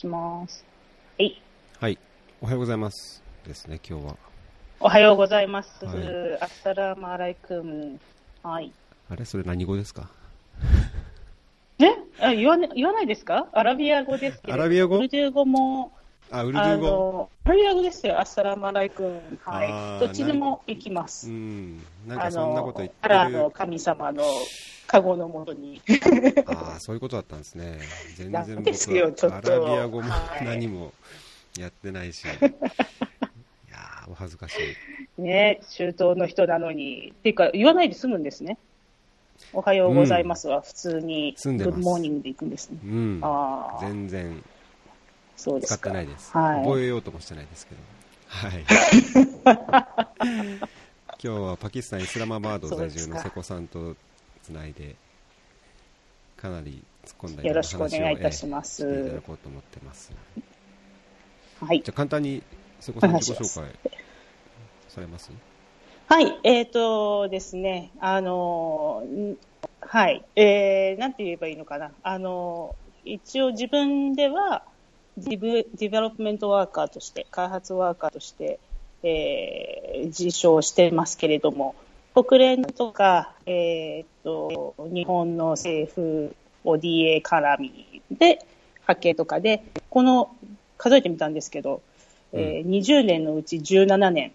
します。はい。はい。おはようございます。ですね、今日は。おはようございます。はいアッサラマライクム。はい。あれ？それ何語ですか？ねあ言わね言わないですか？アラビア語ですけど。アラビア語？ウルドゥー語も、あ、ウルドゥ語？の、アラビア語ですよ。アッサラマライクム。あはい。ーどっちでも行きまうす。ん。なんあかそんなこと言のっ、アラのてる。神様のカゴのもとに。ああ、そういうことだったんですね。全然僕はアっとラビア語もはい何もやってないし。いやーお恥ずかしい。ね、中東の人なのに。っていうか、言わないで済むんですね。おはようございますは、普通に、 good morning で行くんですね。うん。ああ、全然そうですか。使ってないです。はい。覚えようともしてないですけど。はい。今日はパキスタンイスラマバード在住の瀬古さんとつないで、かなり突っ込んだよろしくお願いいたしまますしていただこうと思ってます。はいじゃ。あ簡単に瀬古さん自己紹介されます？はい、えーとですね、あのはい、えー、なんて言えばいいのかな。あのー、一応自分では、ディブ development worker として、開発ワーカーとして、えー、自称してますけれども、国連とか、えーと、日本の政府、ODA 絡みで、派遣とかで、この、数えてみたんですけど、えー20年のうち17年、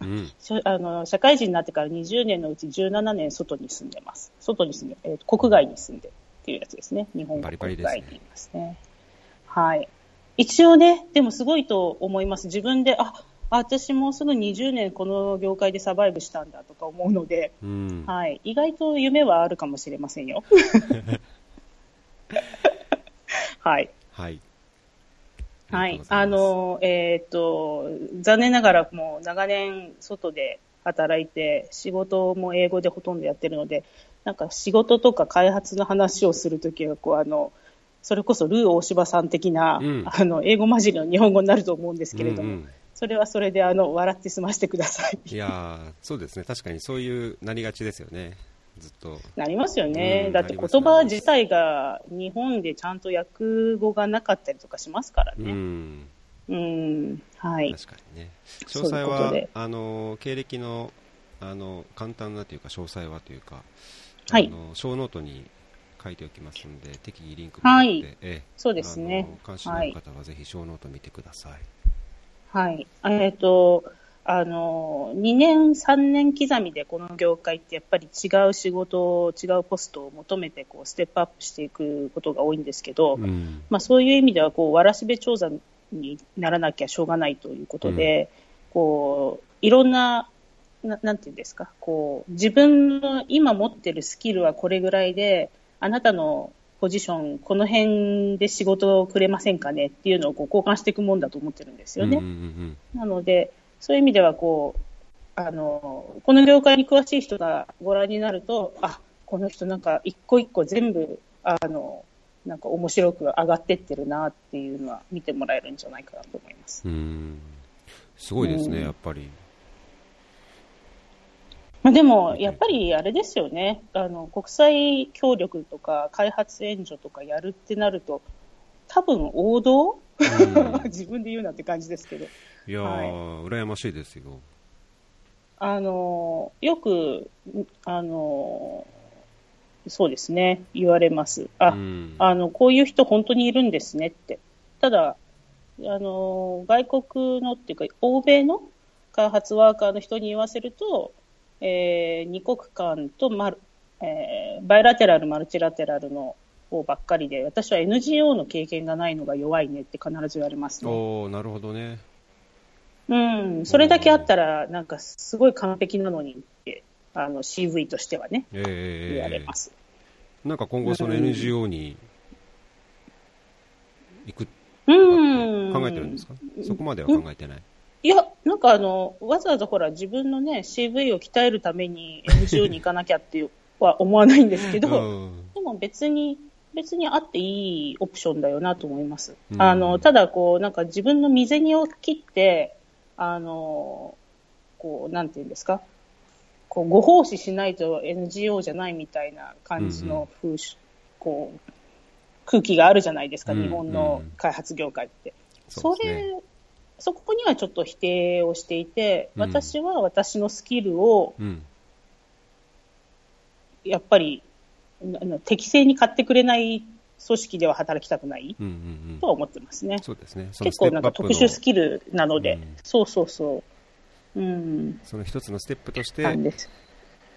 うん。あの社会人になってから20年のうち17年外に住んでます。外に住んで、えーと国外に住んでっていうやつですね。日本バリバリ国ですね外にいますね。はい。一応ね、でもすごいと思います。自分で、あ、あ私もうすぐ20年この業界でサバイブしたんだとか思うので、うん。はい。意外と夢はあるかもしれませんよ。はい。はい。はい。あの、えっ、と、残念ながらもう長年外で働いて、仕事も英語でほとんどやってるので、なんか仕事とか開発の話をするときは、こう、あの、それこそルー大柴さん的な、うんあの、英語混じりの日本語になると思うんですけれども、うんうんそれはそれで、あの、笑って済ましてください。いやーそうですね。確かにそういうなりがちですよね。ずっと。なりますよね。うんだって言葉自体が日本でちゃんと訳語がなかったりとかしますからうね。ん。うん、はい。確かにね。詳細はあの、経歴の、あの、簡単なというか、詳細はというか、はいあの、ショーノートに書いておきますので、適宜リンクもはい貼って、ええそうですね関心のある方はぜひショーノート見てください。はい。えっ、と、あの、2年、3年刻みでこの業界ってやっぱり違う仕事を、違うポストを求めて、こう、ステップアップしていくことが多いんですけど、うん。まあそういう意味では、こう、わらしべ長者にならなきゃしょうがないということで、こう、いろんな、ななんていうんですか、こう、自分の今持ってるスキルはこれぐらいで、あなたのポジション、この辺で仕事をくれませんかね？っていうのをこう交換していくもんだと思ってるんですよね。うんうんうんなので、そういう意味ではこう、あの、この業界に詳しい人がご覧になると、あ、この人なんか一個一個全部、あの、なんか面白く上がってってるなっていうのは見てもらえるんじゃないかなと思います。すごいですね、うんやっぱり。まあ、でも、やっぱりあれですよね。あの、国際協力とか開発援助とかやるってなると、多分王道、うん 自分で言うなって感じですけど。いやー、羨ましいですよ。あの、よく、あの、そうですね、言われます。あ、うんあの、こういう人本当にいるんですねって。ただ、あの、外国のっていうか、欧米の開発ワーカーの人に言わせると、えー二国間とマル、えーバイラテラル、マルチラテラルの方ばっかりで、私は NGO の経験がないのが弱いねって必ず言われますね。おー、なるほどね。うん、それだけあったら、なんかすごい完璧なのにって、あの CV としてはね、ええ言われます。なんか今後そのうん NGO に行くうん。考えてるんですか？そこまでは考えてない。いや、なんかあの、わざわざほら、自分のね、CV を鍛えるために NGO に行かなきゃっていうは思わないんですけど、うん。でも別に、別にあっていいオプションだよなと思います。うん。あの、ただこう、なんか自分の身銭を切って、あの、こう、なんていうんですか、こう、ご奉仕しないと NGO じゃないみたいな感じの風習、こう、空気があるじゃないですか、うん日本の開発業界って。それ、そこにはちょっと否定をしていて、うん私は私のスキルをうん。やっぱり適正に買ってくれない組織では働きたくない。とは思ってますね。そうですね。結構なんか特殊スキルなので、うんそうそうそう。うん、その一つのステップとして。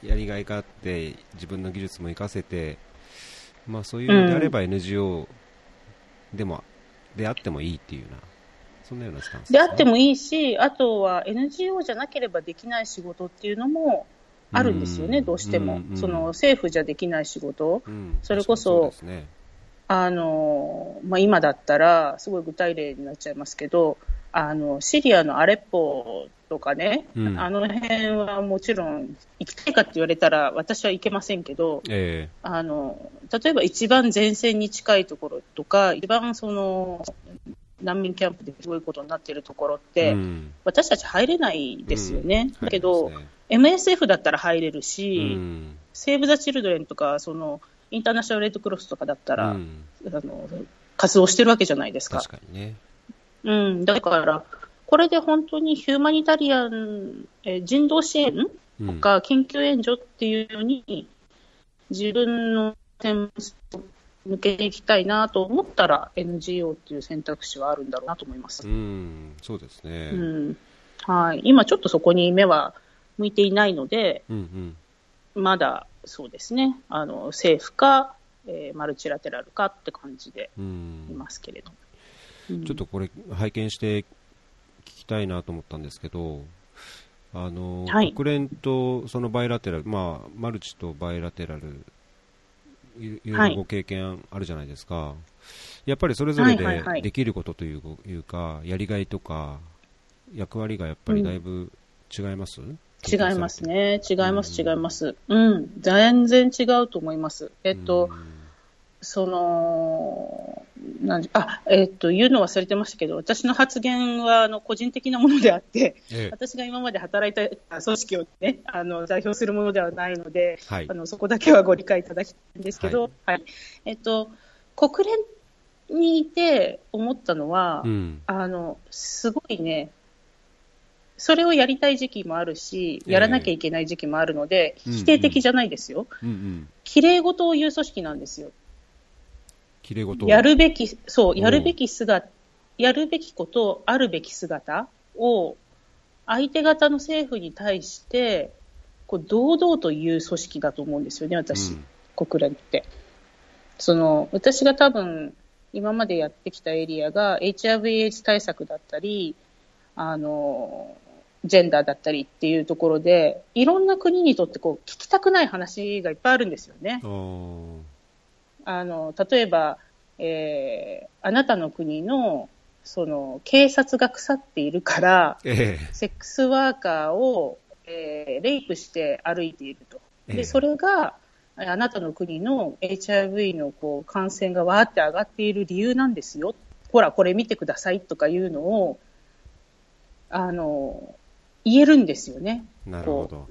やりがいがあって、自分の技術も活かせて、まあそういうのであれば NGO でも、であってもいいっていうような、そんなようなスタンスねであってもいいし、あとは NGO じゃなければできない仕事っていうのもあるんですよね、うん。どうしても、うんうんその政府じゃできない仕事、うん。それこそそね。あのまあ、今だったら、すごい具体例になっちゃいますけど、あのシリアのアレッポとかね、うん。あの辺はもちろん行きたいかって言われたら、私は行けませんけど、え。あの例えば一番前線に近いところとか、一番その難民キャンプですごいことになっているところっえて、うん。私たち入れないですよね。うん。だけど、ね。MSF だったら入れるうし、ん。セーブ・ザ・チルドレンとか、そのインターナショナル・レッド・クロスとかだったら、うん。あの活動してるわけじゃないですか。確かにね。うん、だから、これで本当にヒューマニタリアン、えー人道支援うん。とか緊急援助っていうのに、自分の点を抜けていきたいなと思ったら、NGO っていう選択肢はあるんだろうなと思います。うん、そうですね。うん。はい、今ちょっとそこに目は向いていないので、うんうん。まだそうですね、あの政府か、えーマルチラテラルかって感じでうん。いますけれども。うん。ちょっとこれ、拝見して聞きたいなと思ったんですけど、あのはい。国連とそのバイラテラル、まあ、マルチとバイラテラル、いいろはいいろご経験あるじゃないですか、やっぱりそれぞれはいはいはいでできることといういうか、やりがいとか、役割がやっぱりだいぶ違います、違います。ね。違います、違います。うん。全然違うと思います。えっと、その、なんあ、えっと、言うの忘れてましたけど、私の発言は、あの、個人的なものであって、ええ。私が今まで働いた組織をね、あの、代表するものではないので、はい。あの、そこだけはご理解いただきたいんですけど、ははい。えっと、国連にいて思ったのは、うん。あの、すごいね、それをやりたい時期もあるし、ええやらなきゃいけない時期もあるので、うんうん。否定的じゃないですよ。うんうん、綺麗事を言う組織なんですよ。きれい事やるべき、そう、ん。やるべき姿、やるべきこと、あるべき姿を、相手方の政府に対して、こう堂々と言う組織だと思うんですよね、私、うん。国連って。その、私が多分、今までやってきたエリアが HIV/AIDS 対策だったり、あの、ジェンダーだったりっていうところで、いろんな国にとってこう聞きたくない話がいっぱいあるんですよね。あの、例えば、えーあなたの国の、その、警察が腐っているから、えセックスワーカーを、えーレイプして歩いていると。ええで、それが、あなたの国の HIV のこう感染がわーって上がっている理由なんですよ。ほら、これ見てくださいとかいうのを、あの、言えるんですよね。えなるほど。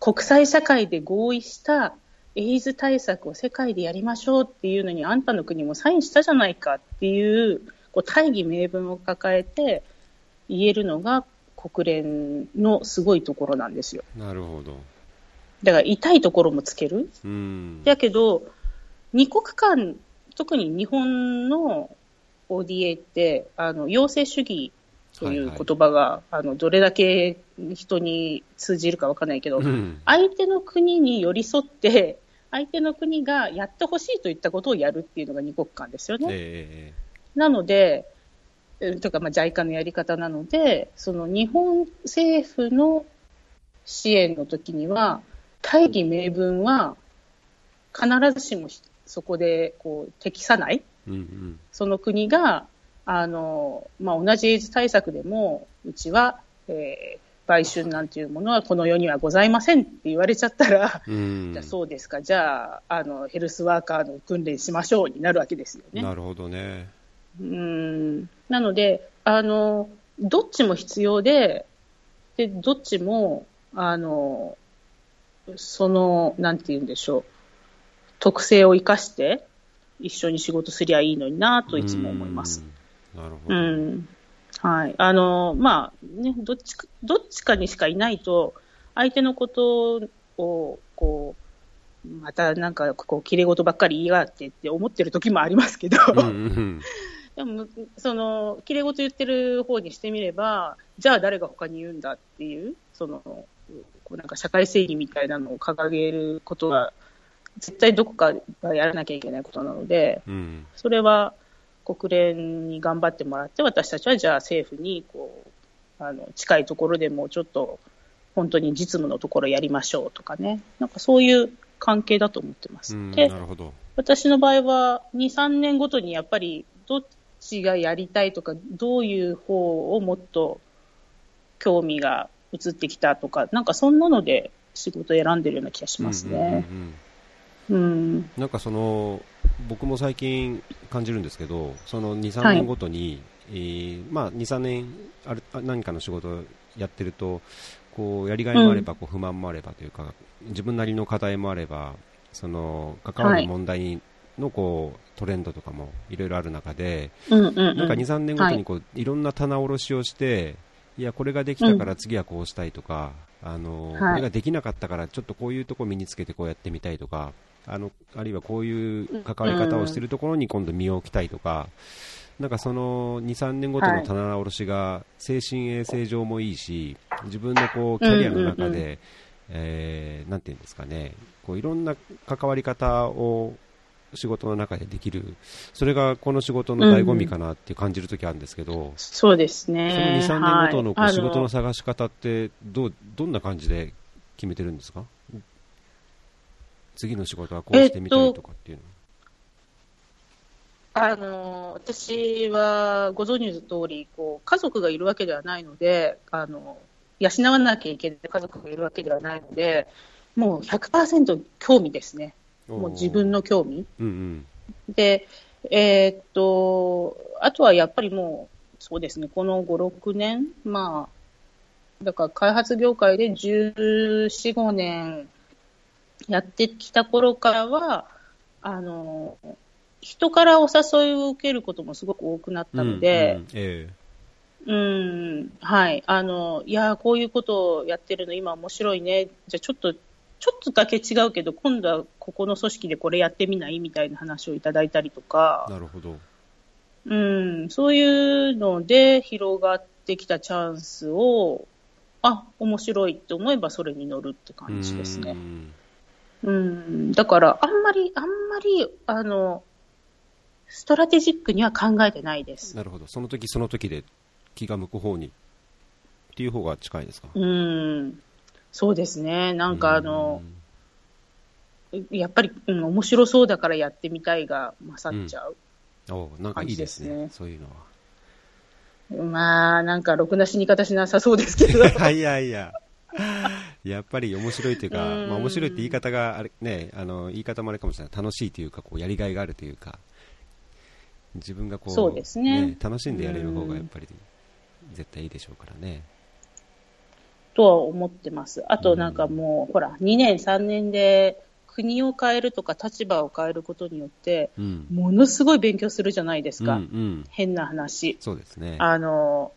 国際社会で合意したエイズ対策を世界でやりましょうっていうのにあんたの国もサインしたじゃないかっていうこう大義名分を抱えて言えるのが国連のすごいところなんですよ。なるほど。だから痛いところもつける。うん。だけど、二国間、特に日本の ODA って、あの、要請主義という言葉が、あの、どれだけ人に通じるかわかんないけど、うん相手の国に寄り添って、相手の国がやってほしいといったことをやるっていうのが二国間ですよね。えなので、えーとか、まあ、JICA のやり方なので、その日本政府の支援の時には、大義名分は必ずしもそこでこう適さない。えうんうん。その国が、あの、まあ、同じエイズ対策でも、うちは、えー売春なんていうものはこの世にはございませんって言われちゃったら、うんじゃあそうですか、じゃあ、あの、ヘルスワーカーの訓練しましょうになるわけですよね。なるほどね。うんなので、あの、どっちも必要で、で、どっちも、あの、その、なんて言うんでしょう、特性を生かして、一緒に仕事すりゃいいのになといつも思います。うん。なるほうど。ん。はい。あの、まあ、ね、どっちか、どっちかにしかいないと、相手のことを、こう、またなんか、こう、綺麗事ばっかり言いやがってって思ってる時もありますけど、うんうん でも、その、綺麗事言ってる方にしてみれば、じゃあ誰が他に言うんだっていう、その、こうなんか社会正義みたいなのを掲げることは、絶対どこかがやらなきゃいけないことなので、うん。うん。それは国連に頑張ってもらって、私たちはじゃあ政府にこうあの近いところでもちょっと本当に実務のところやりましょうとかね、なんかそういう関係だと思ってます。うん、でなるほど。私の場合は2、3年ごとにやっぱりどっちがやりたいとか、どういう方をもっと興味が移ってきたとか、なんかそんなので仕事を選んでるような気がしますね。うんうんうんうんうん。なんかその僕も最近感じるんですけどその2、3はい。年ごとに、えーまあ、2、3年あるあ何かの仕事をやってるとこうやりがいもあれば、こう不満もあればというか自分なりの課題もあればその関わる問題のこうトレンドとかもいろいろある中で、うんうん、うん。なんか2、3年ごとにこう、い、ろんな棚卸しをしていやこれができたから次はこうしたいとか、あのはい。これができなかったからちょっとこういうところ身につけてこうやってみたいとかあのあるいはこういう関わり方をしているところに今度身を置きたいとか、なんかその2、3年ごとの棚卸しが精神衛生上もいいし自分のこうキャリアの中で、うんうんうん。えーなんていうんですかねこういろんな関わり方を仕事の中でできるそれがこの仕事の醍醐味かなって感じるときあるんですけど、そうですそのね。2、3年ごとのこうはい。仕事の探し方ってどうどんな感じで決めてるんですか？次の仕事はこうしてみたいとかっていうの？あの私はご存知の通りこう家族がいるわけではないのであの養わなきゃいけない家族がいるわけではないのでもう100%興味ですね、もう自分の興味。うんうん。で、えーっと、あとはやっぱりもう、そうですね、この5、6年、まあ、だから開発業界で14、5年やってきた頃からは、あの、人からお誘いを受けることもすごく多くなったので、うんうんえうん、はい。あの、いや、こういうことをやってるの今面白いね。じゃあちょっと、ちょっとだけ違うけど、今度はここの組織でこれやってみないみたいな話をいただいたりとえか、なるほどうん、そういうので広がってきたチャンスを、あ、面白いって思えばそれに乗るって感じですね。うんうん、だから、あんまり、あんまり、あの、ストラテジックには考えてないです。なるほどその時その時で気が向く方にっていう方が近いですか？うん、そうですね。なんかあの、やっぱり、うん、面白そうだからやってみたいが勝っちゃう。うんおなんかいいですねすねそういうのはまあ、なんか、ろくな死に方しなさそうですけど。いやいや、やっぱり面白いというか、うんまあ、面白いって言い方があれ、ね、あの言い方もあれかもしれない、楽しいというか、こうやりがいがあるというか、自分がこうそうですね楽しんでやれる方がやっぱり絶対いいでしょうからね。とは思ってます。あと、なんかもう、ほら、2年、3年で国を変えるとか立場を変えることによって、うん、ものすごい勉強するじゃないですうん、か。うん、変な話。そうですね。あの、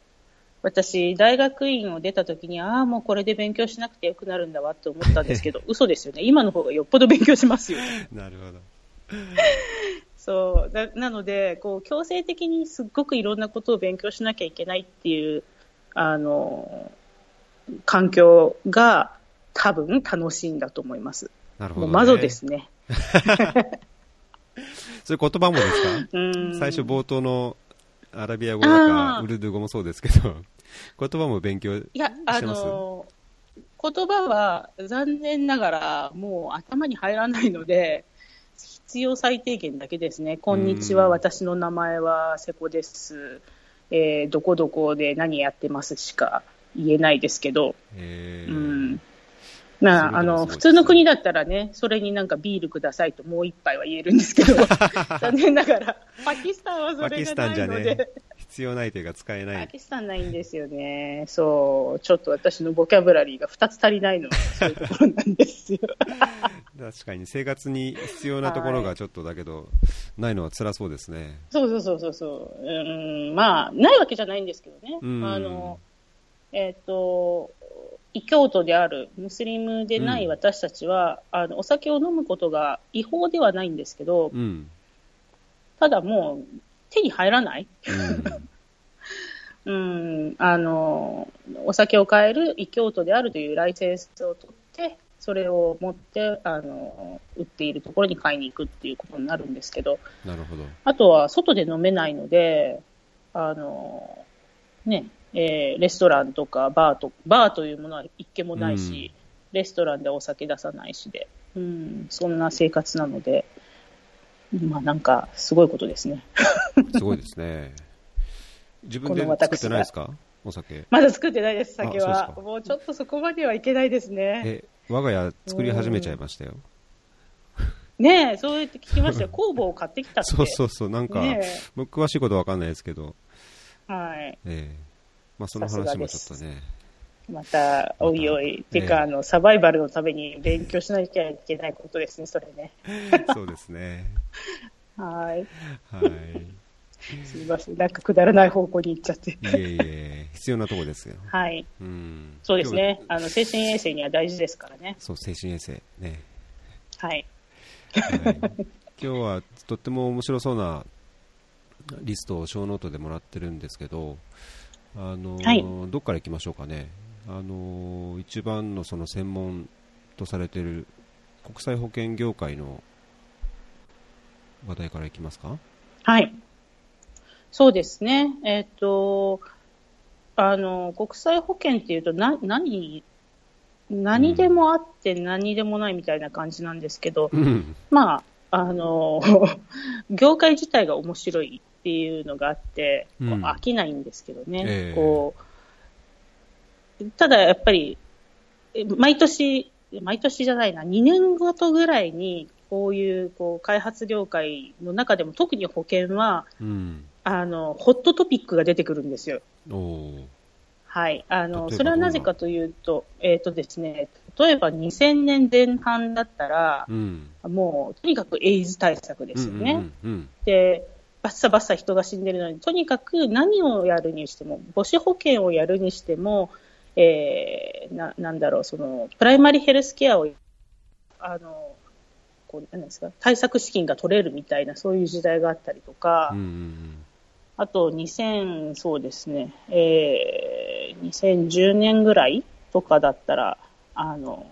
私、大学院を出た時に、ああ、もうこれで勉強しなくてよくなるんだわって思ったんですけど、嘘ですよね。今の方がよっぽど勉強しますよ。なるほど。そう。だなので、こう、強制的にすっごくいろんなことを勉強しなきゃいけないっていう、あの、環境が多分楽しいんだと思います。なるほど、ね。もう窓で。すね。それ言葉もですか？うん。最初冒頭のアラビア語だかウルドゥー語もそうですけど、言葉も勉強いや、あしてます？の、言葉は残念ながらもう頭に入らないので、必要最低限だけですね。こんにちは、うん。私の名前は瀬古です。えーどこどこで何やってますしか言えないですけど、えー。うん。まあ、あの、普通の国だったらね、それになんかビールくださいともう一杯は言えるんですけど、残念ながら、パキスタンはそれがないので、ね、必要ないというか使えない。パキスタンないんですよね。そう、ちょっと私のボキャブラリーが2つ足りないのはそういうところなんですよ。確かに生活に必要なところがちょっとだけど、ないのは辛そうですね。そうそうそうそうそう。うん、まあ、ないわけじゃないんですけどね。うんあの、えっ、と、異教徒であるムスリムでない私たちは、あの、お酒を飲むことが違法ではないんですけど、うん。ただもう手に入らない？うん。うん、あの、お酒を買える異教徒であるというライセンスを取って、それを持って、あの、売っているところに買いに行くっていうことになるんですけど、なるほど。あとは外で飲めないので、あの、ね、えーレストランとかバーと、バーというものは一軒もないし、レストランでお酒出さないしで、うん、そんな生活なので、まあなんか、すごいことですね。すごいですね。自分で作ってないですか？お酒。まだ作ってないです、酒はもうちょっとそこまではいけないですね。え、我が家作り始めちゃいましたよ。ねえ、そう言って聞きましたよ。工房を買ってきたって。そうそうそう、なんか、ね僕詳しいことわかんないですけど、えはい。ええまあその話もちょっとね、また、おいおい。ええてか、あの、サバイバルのために勉強しなきゃいけないことですね、それね。そうですね。はい。はい。すみません。なんかくだらない方向に行っちゃって。いえいえ、必要なとこですよ。はい。うん。そうですね。あの、精神衛生には大事ですからね。そう、精神衛生。ね。はい。はい、今日はとっても面白そうなリストを小ノートでもらってるんですけど、あのーはいどっから行きましょうかね、あのー一番のその専門とされている国際保険業界の話題からいきますか？はい。そうですね。えっ、と、あの、国際保険っていうと、な、何、何でもあって何でもないみたいな感じなんですけど、うんまあ、あの、業界自体が面白いっていうのがあって、こううん飽きないんですけどね。ええこう、ただやっぱり、え毎年、毎年じゃないな、2年ごとぐらいに、こういう、こう、開発業界の中でも特に保険は、うん。あの、ホットトピックが出てくるんですよ。はい。あの、それはなぜかというと、えっ、とですね、例えば2000年前半だったら、うん。もう、とにかくエイズ対策ですよね。うんうんで、バッサバッサ人が死んでるのに、とにかく何をやるにしても、母子保険をやるにしても、えー、な、なんだろう、その、プライマリヘルスケアを、あの、こう、なんですか、対策資金が取れるみたいな、そういう時代があったりとか、うん。うんうんあと2000、そうですね、えー、2010年ぐらいとかだったら、あの、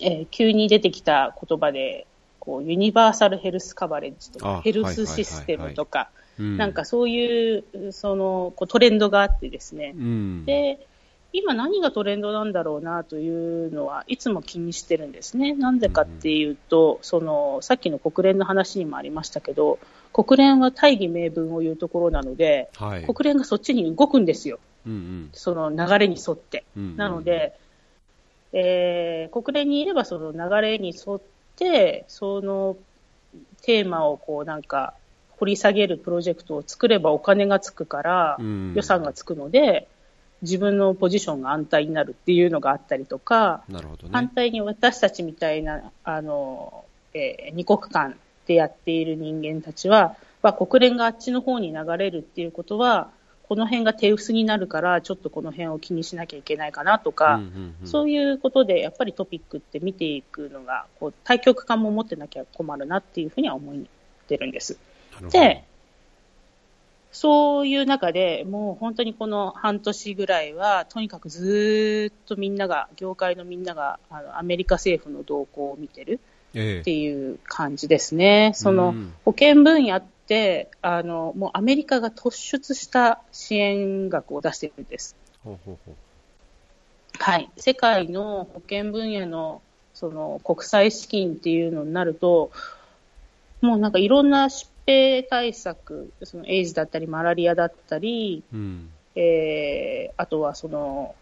えー急に出てきた言葉で、こう、ユニバーサルヘルスカバレッジとあか、ヘルスシステムとか、うん。なんかそういう、その、こうトレンドがあってですね。うん。で、今何がトレンドなんだろうなというのはいつも気にしてるんですね。なんでかっていうと、その、さっきの国連の話にもありましたけど、国連は大義名分を言うところなので、はい。国連がそっちに動くんですよ。うんうんその流れに沿って。うんうんなので、えー国連にいればその流れに沿って、そのテーマをこうなんか掘り下げるプロジェクトを作ればお金がつくから、うん予算がつくので、自分のポジションが安泰になるっていうのがあったりとか、ね。反対に私たちみたいな、あの、えー二国間でやっている人間たちは、まあ、国連があっちの方に流れるっていうことは、この辺が手薄になるから、ちょっとこの辺を気にしなきゃいけないかなとか、うんうんうんそういうことで、やっぱりトピックって見ていくのが、こう、対極感も持ってなきゃ困るなっていうふうには思ってるんです。で、そういう中でもう本当にこの半年ぐらいは、とにかくずーっとみんなが、業界のみんなが、あのアメリカ政府の動向を見てるえっていう感じですね。そのうん保険分野って、あの、もうアメリカが突出した支援額を出してるんです。ほうほうほうはい。世界の保険分野の、その国際資金っていうのになると、もうなんかいろんな疾病対策、そのエイズだったりマラリアだったり、うんえー、あとはその、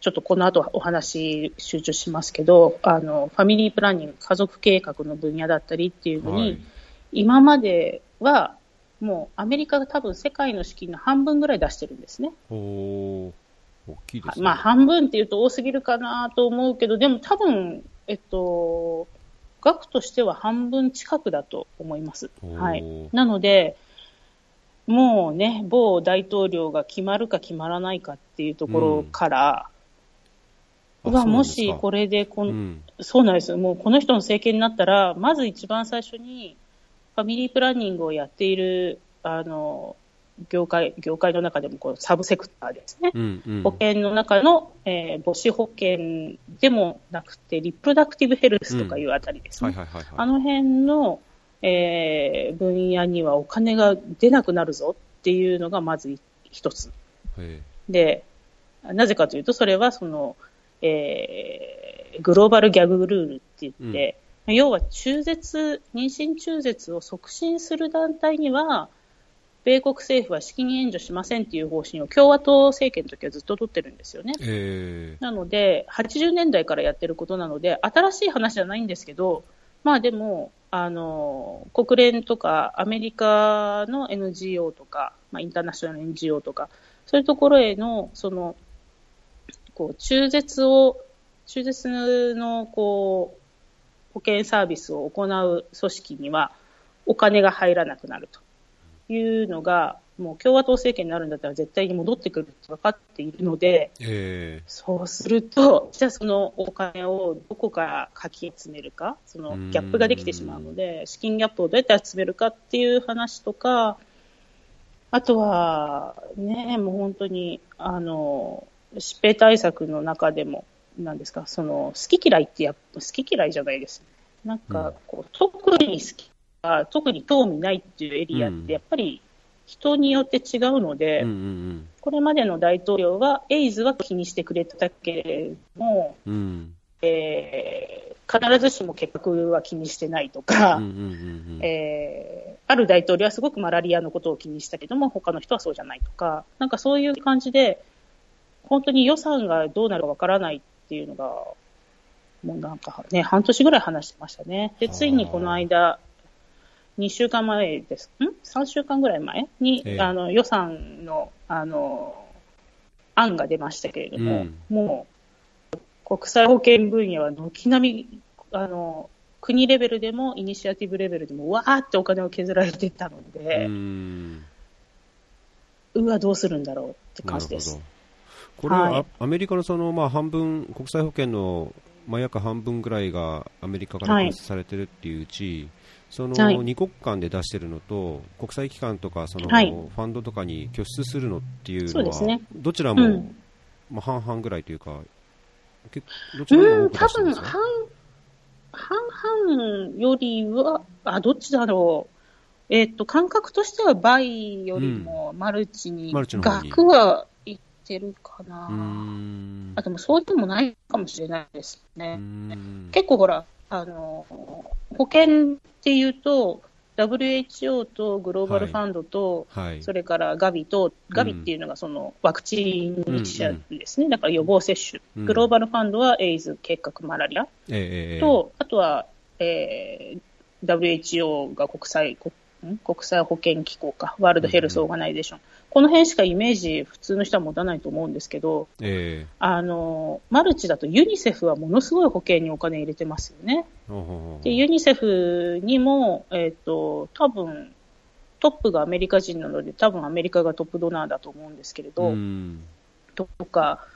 ちょっとこの後お話集中しますけど、あの、ファミリープランニング、家族計画の分野だったりっていうのに、はい今までは、もうアメリカが多分世界の資金の半分ぐらい出してるんですね。おー大きいですね。まあ半分って言うと多すぎるかなと思うけど、でも多分、えっと、額としては半分近くだと思います。はい。なので、もうね、某大統領が決まるか決まらないかっていうところから、うわ、もしこれ、れでこの、うん。そうなんですよ。もうこの人の政権になったら、まず一番最初に、ファミリープランニングをやっている、あの、業界、業界の中でもこうサブセクターですね。うんうん。保険の中の、えー母子保険でもなくて、リプロダクティブヘルスとかいうあたりですね。はいはいはいはい。あの辺の、えー分野にはお金が出なくなるぞっていうのがまず一つ。へで、なぜかというと、それはその、えーグローバルギャグルールって言って、要は中絶、妊娠中絶を促進する団体には、米国政府は資金援助しませんっていう方針を共和党政権の時はずっと取ってるんですよね。え。えなので、80年代からやってることなので、新しい話じゃないんですけど、まあでも、あの、国連とかアメリカの NGO とか、まあインターナショナル NGO とか、そういうところへの、その、こう、中絶を、中絶の、こう、保険サービスを行う組織には、お金が入らなくなるというのが、もう共和党政権になるんだったら絶対に戻ってくるって分かっているので、え。えそうすると、じゃあそのお金をどこからかき集めるか、そのギャップができてしまうので、資金ギャップをどうやって集めるかっていう話とか、あとは、ね、もう本当に、あの、疾病対策の中でも、なんですか、その、好き嫌いってやっぱ、好き嫌いじゃないです。なんか、こう、特に好きあ特に興味ないっていうエリアっうんて、やっぱり人によって違うので、うんうんこれまでの大統領は、エイズは気にしてくれたけれども、うん。うん。えー必ずしも結核は気にしてないとか、うんうんうんうん。えーある大統領はすごくマラリアのことを気にしたけども、他の人はそうじゃないとか、なんかそういう感じで、本当に予算がどうなるかわからないっていうのが、もうなんかね、半年ぐらい話してましたね。で、ついにこの間、2週間前です。ん ?3 週間ぐらい前？に、ええあの予算の、あの、案が出ましたけれども、もう、国際保険分野は軒並み、あの、国レベルでもイニシアティブレベルでもわーってお金を削られてたのうで、ん。うわ、どうするんだろうって感じです。。これは、はいあアメリカのその、まあ、半分、国際保険の、まあ、約半分ぐらいがアメリカからはい拠出されてるっていううち、そのはい。二国間で出してるのと、国際機関とかその、はい。ファンドとかに拠出するのっていうのは、どちらも、うん。まあ、半々ぐらいというか、けどちらもうん、多分、半、半々よりは、あ、どっちだろう。えっと、感覚としては倍よりもマルチに、マルチの額はいってるかな。あ、でもそうでもないかもしれないですうね。ん。結構ほら、あの、保険っていうと、WHO とグローバルファンドと、はい。それからガビと、ガビっていうのがそのワクチンイニシアですね。だから予防接種。うんグローバルファンドはエイズ、結核、マラリアええええと、あとは、えー WHO が国際、国ん？国際保健機構か、 World Health Organization。この辺しかイメージ普通の人は持たないと思うんですけど、えあの、マルチだとユニセフはものすごい保健にお金入れてますよね。で、ユニセフにも、えっ、と、多分、トップがアメリカ人なので、多分アメリカがトップドナーだと思うんですけれど、うん。とか、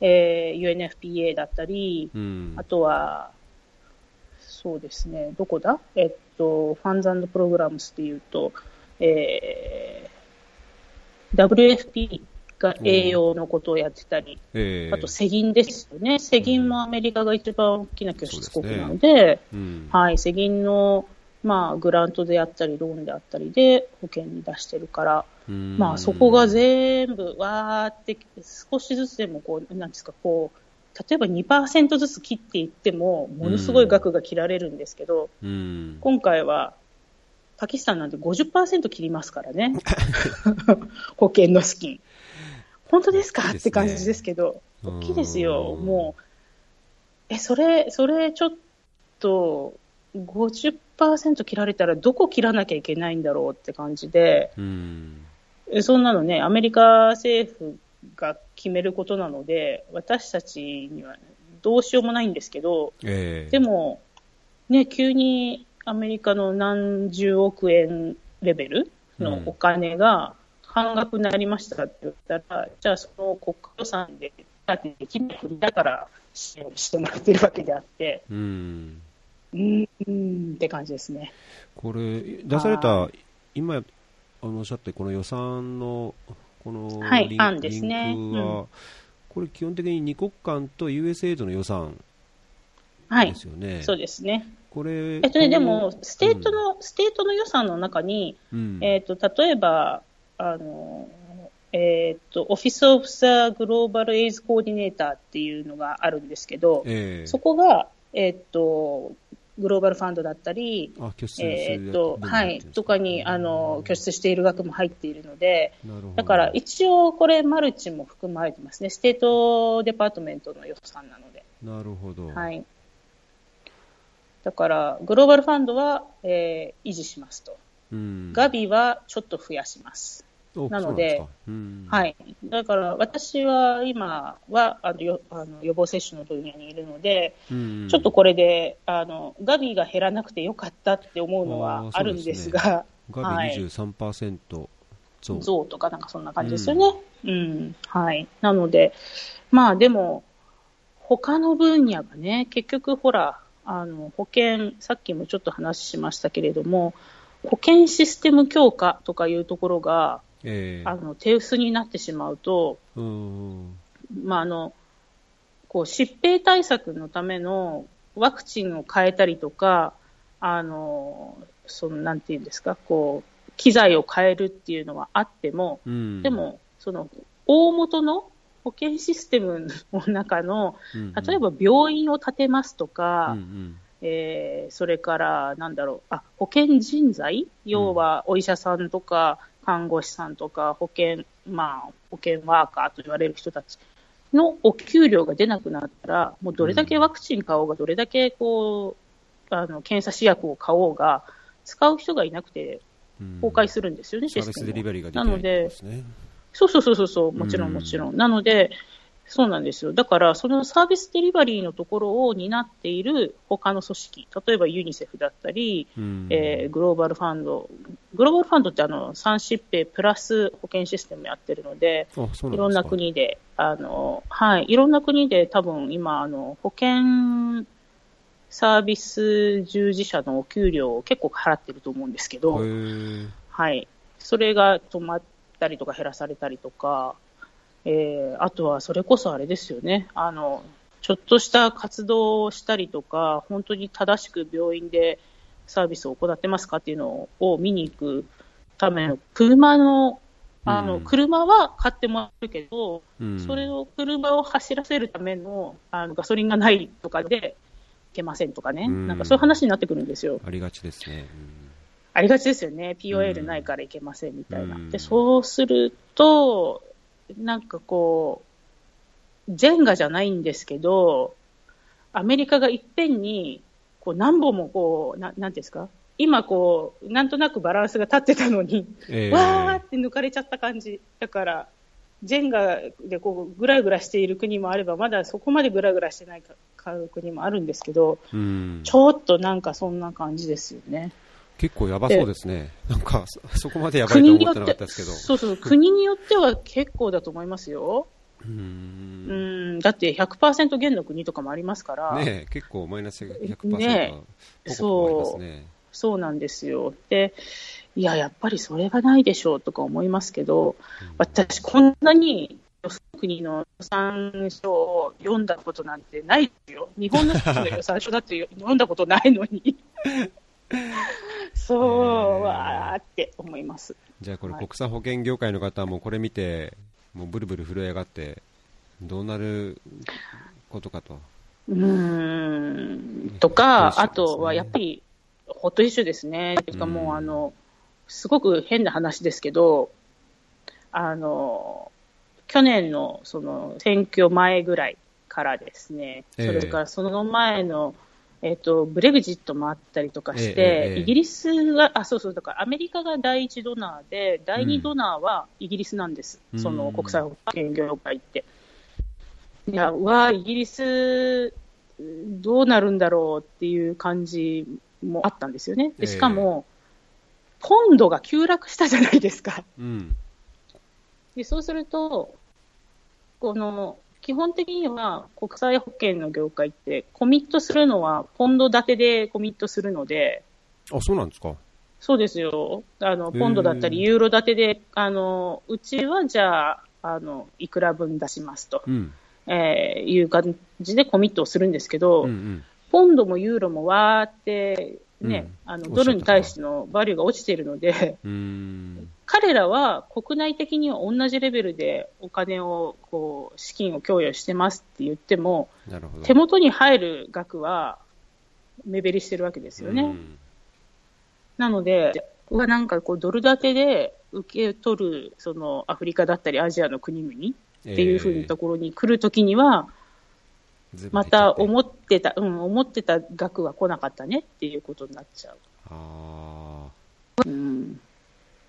えー UNFPA だったり、うん。あとは、そうですね、どこだ？えっと、ファンズプログラムスっていうと、えー WFP が栄養のことをやってたり、ええ。あと世銀ですよね。世銀もアメリカが一番大きな拠出国なので、うん。はい、世銀の、まあ、グラントであったり、ローンであったりで保険に出してるから、うん。まあ、そこが全部、わーって、少しずつでも、こう、なんですか、こう、例えば2%ずつ切っていっても、ものすごい額が切られるんですけど、うん。今回は、パキスタンなんて50%切りますからね。保険の資金。本当ですか？ね。って感じですけど、大きいですよ。うん。もう、え、それ、それちょっと、50%切られたらどこ切らなきゃいけないんだろうって感じで、うん。えそんなのね、アメリカ政府が決めることなので、私たちにはどうしようもないんですけど、ええ。でも、ね、急にアメリカの何十億円レベルのお金が半額になりましたって言ったら、じゃあその国家予算で、だってできない国だから支援してもらってるわけであって、うん。うーんって感じですね。これ、出された、今、あの、おっしゃって、この予算の、このリン,、はい案ですねうんこれ基本的に二国間と USAID の予算はいで。すよね。そうですね。これ、えっとね、でこも、う Stateの、 State の予算の中に、うん、えっと、例えば、あの、えっと、 Office of the Global AIDS Coordinator っていうのがあるんですけど、ええそこが、えっと、Global Fund だったり、あ、拠出するえっと、はい、とかに、あの、拠出している額も入っているので、なるほど。だから一応これマルチも含まれてますね。 State Department の予算なので。なるほど。はい。だから、 Global Fund は、えー維持しますと。うん。 Gavi はちょっと増やします。おなので、そうなんはい。だから、私は今はあのよあの予防接種の分野にいるので、うん、ちょっとこれで、あの、ガビが減らなくてよかったって思うのはあるんですが、ガはいビ23%増。増とかなんかそんな感じですよね。うん、はい。なので、まあでも、他の分野がね、結局ほら、あの、保険、さっきもちょっと話しましたけれども、保険システム強化とかいうところが、ええあの、手薄になってしまうと、うん。まあ、あの、こう、疾病対策のためのワクチンを変えたりとか、あの、その、なんていうんですか、こう、機材を変えるっていうのはあっても、うん。でも、その、大元の保険システムの中の、例えば病院を建てますとか、うんうん。えーそれから、なんだろう、あ、保険人材要は、お医者さんとか、看護師さんとか、保険、まあ、保険ワーカーと言われる人たちのお給料が出なくなったら、もうどれだけワクチン買おうが、どれだけこう、あの、検査試薬を買おうが、使う人がいなくてうん。崩壊するんですよね、システムなので。そうそうそうそうそう、もちろうんんもちろん。なので、そうなんですよ。だから、そのサービスデリバリーのところを担っている他の組織、例えばユニセフだったり、うんえーグローバルファンド、グローバルファンドってあの、三疾病プラス保険システムやってるので、あそういろんな国で、あの、はい、いろんな国で多分今、あの、保険サービス従事者のお給料を結構払ってると思うんですけど、はい。それが止まったりとか減らされたりとか、えー、あとはそれこそあれですよね。あの、ちょっとした活動をしたりとか、本当に正しく病院でサービスを行ってますかっていうのを見に行くための車の、あの、うん車は買ってもらえるけど、うんそれを車を走らせるためのあのガソリンがないとかでいけませんとかね、うんなんかそういう話になってくるんですよ。ありがちですね。ありがちですよね。POL ないからいけませんみたいな。うんで、そうすると、なんかこう、ジェンガじゃないんですけど、アメリカがいっぺんに、こう何本もこう、ななんですか？今こう、なんとなくバランスが立ってたのに、えーわーって抜かれちゃった感じ。だから、ジェンガでこう、ぐらぐらしている国もあれば、まだそこまでぐらぐらしてないか国もあるんですけど、うんちょっとなんかそんな感じですよね。結構やばそうですね。なんか、そそこまでやばいと思ってなかったですけど。そうそう、国によっては結構だと思いますよ。うーんうん、だって100%減の国とかもありますから、ねえ結構マイナス100%ねポコポコありますね。そうなんですよ。で、いや、やっぱりそれがないでしょうとか思いますけど、私、こんなに国の予算書を読んだことなんてないですよ。日本の予算書だって読んだことないのに。そう、ねえわーって思います。じゃあこれはい。国際保険業界の方はもうこれ見て、もうブルブル震え上がって、どうなることかと。うーん。とか、あとはやっぱり、ホットイシューですね。てかもう、あの、すごく変な話ですけど、あの、去年のその選挙前ぐらいからですね、ええ。それからその前の、えっと、ブレグジットもあったりとかして、ええええイギリスが、あ、そうそう、だからアメリカが第一ドナーで、第二ドナーはイギリスなんです。うんその国際保険業界って。いや、は、イギリス、どうなるんだろうっていう感じもあったんですよね。でしかも、えー、ポンドが急落したじゃないですか。うん、でそうすると、この、基本的には国際保険の業界ってコミットするのはポンド建てでコミットするので。あ、そうなんですか？そうですよ。あの、ポンドだったりユーロ建てで、あの、うちはじゃあ、あの、いくら分出しますと。うんえー、いう感じでコミットをするんですけど、うんうん、ポンドもユーロもわーってね、うん、あのドルに対してのバリューが落ちているので、彼らは国内的には同じレベルでお金を、こう、資金を供与してますって言っても、手元に入る額は目減りしてるわけですよね。なので、はなんかこうドル建てで受け取るそのアフリカだったりアジアの国々っていうふうなところに来るときには、また思ってた、うん、思ってた額は来なかったねっていうことになっちゃう。あうん、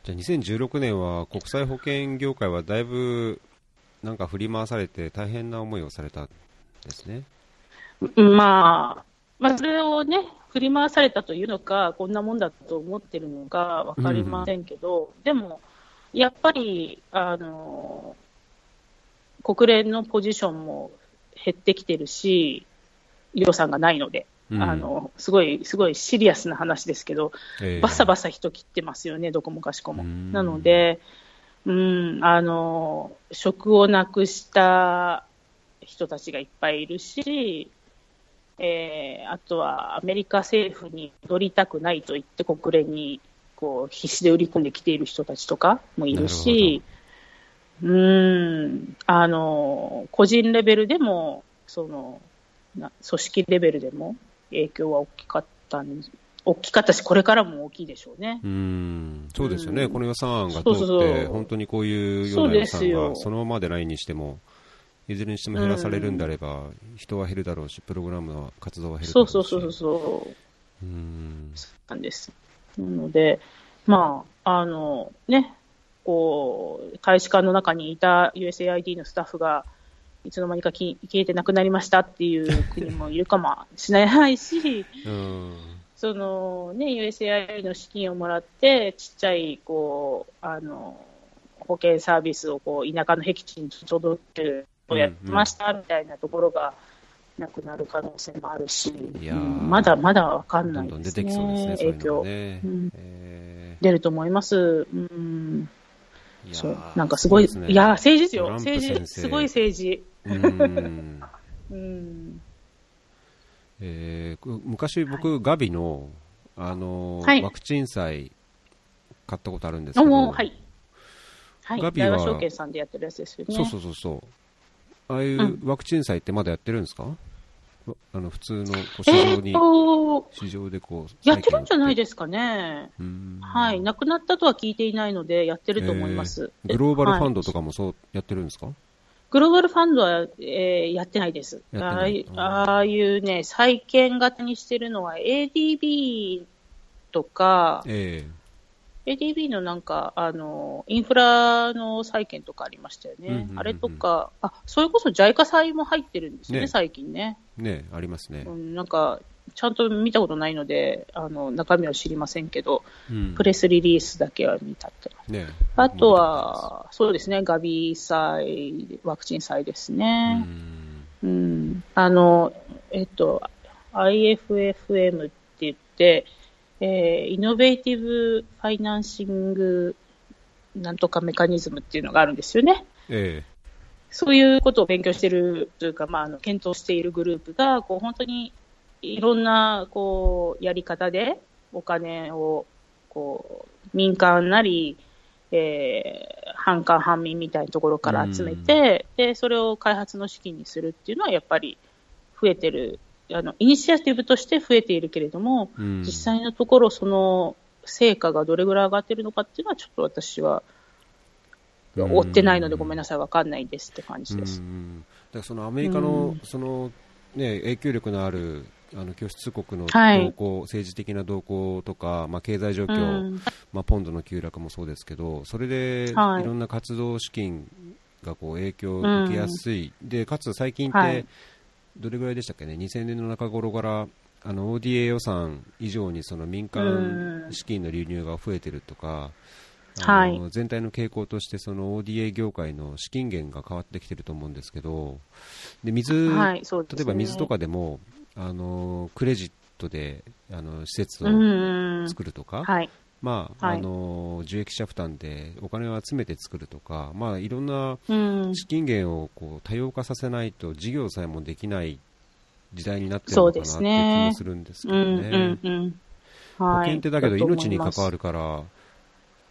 じゃあ2016年は国際保険業界はだいぶなんか振り回されて大変な思いをされたんですね。まあ、まあ、それをね、振り回されたというのか、こんなもんだと思ってるのか分かりませんけど、うん、でも、やっぱり、あの、国連のポジションも減ってきてるし、予算がないので、うん、あのすごい、すごいシリアスな話ですけど、えー、バサバサ人切ってますよね、どこもかしこも。なので、うん、あの、職をなくした人たちがいっぱいいるし、えー、あとはアメリカ政府に戻りたくないと言って国連にこう必死で売り込んできている人たちとかもいるし、うん、あの、個人レベルでも、その、な組織レベルでも影響は大きかったん大きかったし、これからも大きいでしょうね。うんそうですよね、うん、この予算案が通って、本当にこういうような予算がそのままでないにしても、いずれにしても減らされるんであれば、うん、人は減るだろうし、プログラムの活動は減るだろうし。そうそうそうそう。うんなんです。なので、まあ、あの、ね、こう、大使館の中にいた USAID のスタッフが、いつの間にか消えてなくなりましたっていう国もいるかもしれないし、そのね、USAID の資金をもらって、ちっちゃい、こう、あの、保険サービスをこう田舎の僻地に届けるをやってましたみたいなところがなくなる可能性もあるし、うん、まだまだわかんないですね、どんどんね影響、ね。うん、えー、出ると思います。うん。そう。なんかすごい、い,、いや、政治ですよ、政治、すごい政治。うん。うん。えー、昔僕、はい、ガビの、あのーはい、ワクチン祭買ったことあるんですけど、はい、はい、ガビは証券さんでやってるやつですよね。そうそうそうそう。ああいうワクチン祭ってまだやってるんですか、うん、あの普通の市場に、えー、市場でこうやってるんじゃないですかね。はい。亡くなったとは聞いていないので、やってると思います。えー、グローバルファンドとかもそうやってるんですか、はいグローバルファンドは、えー、やってないです。ああいうね、債券型にしてるのは ADB とか、えー、ADB のなんか、あの、インフラの債券とかありましたよね。うんうんうんあれとか、あ、それこそ JICA 債も入ってるんですよね、ね最近ね。ね、ありますね。うん、なんか、ちゃんと見たことないので、あの、中身は知りませんけど、うん、プレスリリースだけは見たって。ね、あとは、そうですね、ガビ祭、ワクチン祭ですね。うん、うん、あの、えっと、IFFM って言って、えー、 Innovative Financing なんとか Mechanism っていうのがあるんですよね。ええそういうことを勉強しているというか、まあ、あの検討しているグループが、こう本当にいろんな、こう、やり方でお金を、こう、民間なり、えー、半官半民みたいなところから集めて、で、それを開発の資金にするっていうのはやっぱり増えてる、あの、イニシアティブとして増えているけれども、実際のところその成果がどれぐらい上がってるのかっていうのはちょっと私は追ってないのでごめんなさい、わかんないですって感じです。だからそのアメリカの、そのね、影響力のあるあの拠出国の動向、はい、政治的な動向とか、まあ、経済状況、うん、まあ、ポンドの急落もそうですけど、それでい。ろんな活動資金がこう影響を受けやすい、うん、でかつ最近って、どれぐらいでしたっけね、2000年の中頃からあの ODA 予算以上にその民間資金の流入が増えてるとか、はい、全体の傾向としてその ODA 業界の資金源が変わってきてると思うんですけどで水、はいね、例えば水とかでもあのクレジットであの施設を作るとか、はい、まあ、はい、あの受益者負担でお金を集めて作るとか、まあ、いろんな資金源をこう多様化させないと事業さえもできない時代になってるのかなっていう気もするんですけどね。保険ってだけど命に関わるから、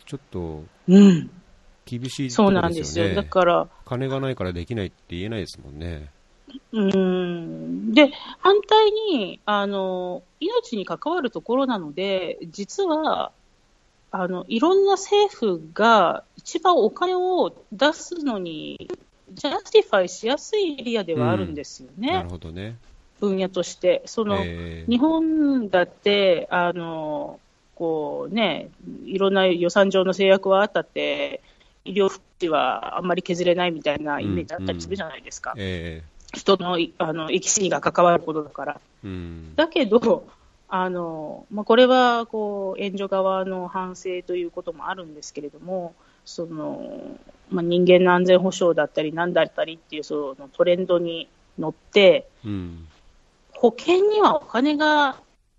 ちょっと厳しい、ね、そうなんですよ。だから。金がないからできないって言えないですもんね。うんで、反対に、あの、命に関わるところなので、実は、あの、いろんな政府が一番お金を出すのに、 justify しやすいエリアではあるんですよね。うん、なるほどね。分野として。その、えー、日本だって、あの、こうね、いろんな予算上の制約はあったって、医療福祉はあんまり削れないみたいなイメージあったりするじゃないですか。うんうんえー、人のあの生き死にが関わることだから。うん、だけど、あのまあ、これはこう援助側の反省ということもあるんですけれども、そのまあ、人間の安全保障だったり、なんだったりっていうそのトレンドに乗って、うん、保険にはお金が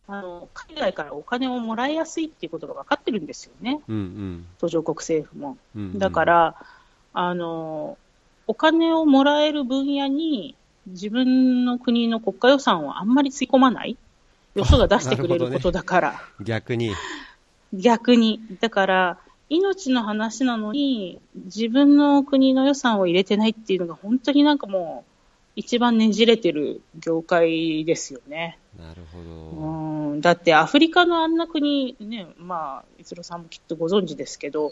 あの、海外からお金をもらいやすいっていうことが分かってるんですよね、うんうん、途上国政府も。うんうん、だからあの、お金をもらえる分野に自分の国の国家予算をあんまりつぎ込まない。よそが出してくれることだから。ね、逆に。逆に。だから、命の話なのに、自分の国の予算を入れてないっていうのが、本当になんかもう、一番ねじれてる業界ですよね。なるほど。うん。だってアフリカのあんな国、ね、まあ、いつろさんもきっとご存知ですけど、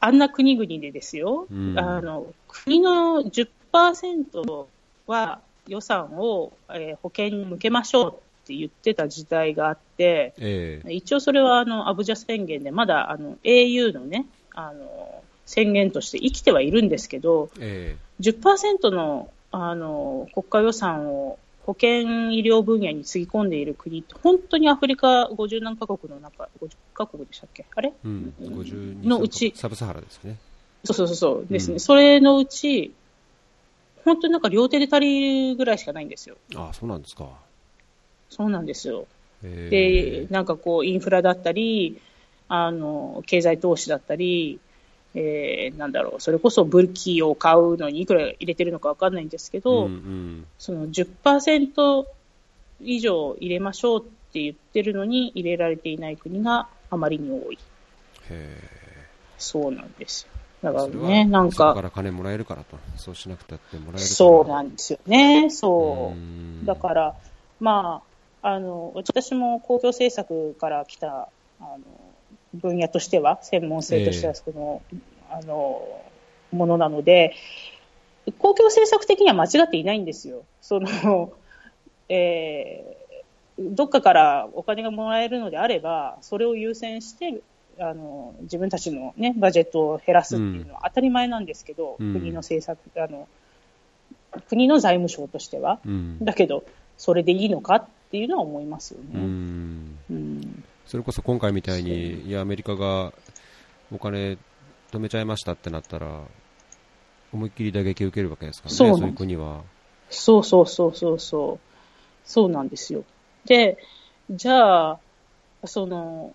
あんな国々でですよ、うん、あの、国の10%は予算を、えー、保険に向けましょうって言ってた時代があって、えー、一応それはあのアブジャ宣言で、まだあの au のね、あの宣言として生きてはいるんですけど、えー、10%のあの国家予算を保健医療分野につぎ込んでいる国って、本当にアフリカ50何カ国の中、50カ国でしたっけ？あれ、うん、のうち、サブサハラですね。そうそうそう。ですね、うん、それのうち、本当になんか両手で足りるぐらいしかないんですよ。ああ、そうなんですか。そうなんですよ。で、なんかこう、インフラだったり、あの、経済投資だったり、えー、なんだろう、それこそ武器を買うのにいくら入れてるのかわかんないんですけど、うんうん、その10%以上入れましょうって言ってるのに入れられていない国があまりに多い。へそうなんですよ。だからね、なんか。そから金もらえるからと。そうしなくたってもらえるそうなんですよね。そう。だから、まあ、あの、私も公共政策から来た、あの、分野としては、専門性としてはその、えー、あの、ものなので、公共政策的には間違っていないんですよ。その、えー、どっかからお金がもらえるのであれば、それを優先して、あの、自分たちのね、バジェットを減らすっていうのは当たり前なんですけど、うん、国の政策、あの、国の財務省としては。うん、だけど、それでいいのかっていうのは思いますよね。うん、うんそれこそ今回みたいに、いや、アメリカがお金止めちゃいましたってなったら、思いっきり打撃を受けるわけですからね、そういう国は。そうそうそうそうそう。そうなんですよ。で、じゃあ、その、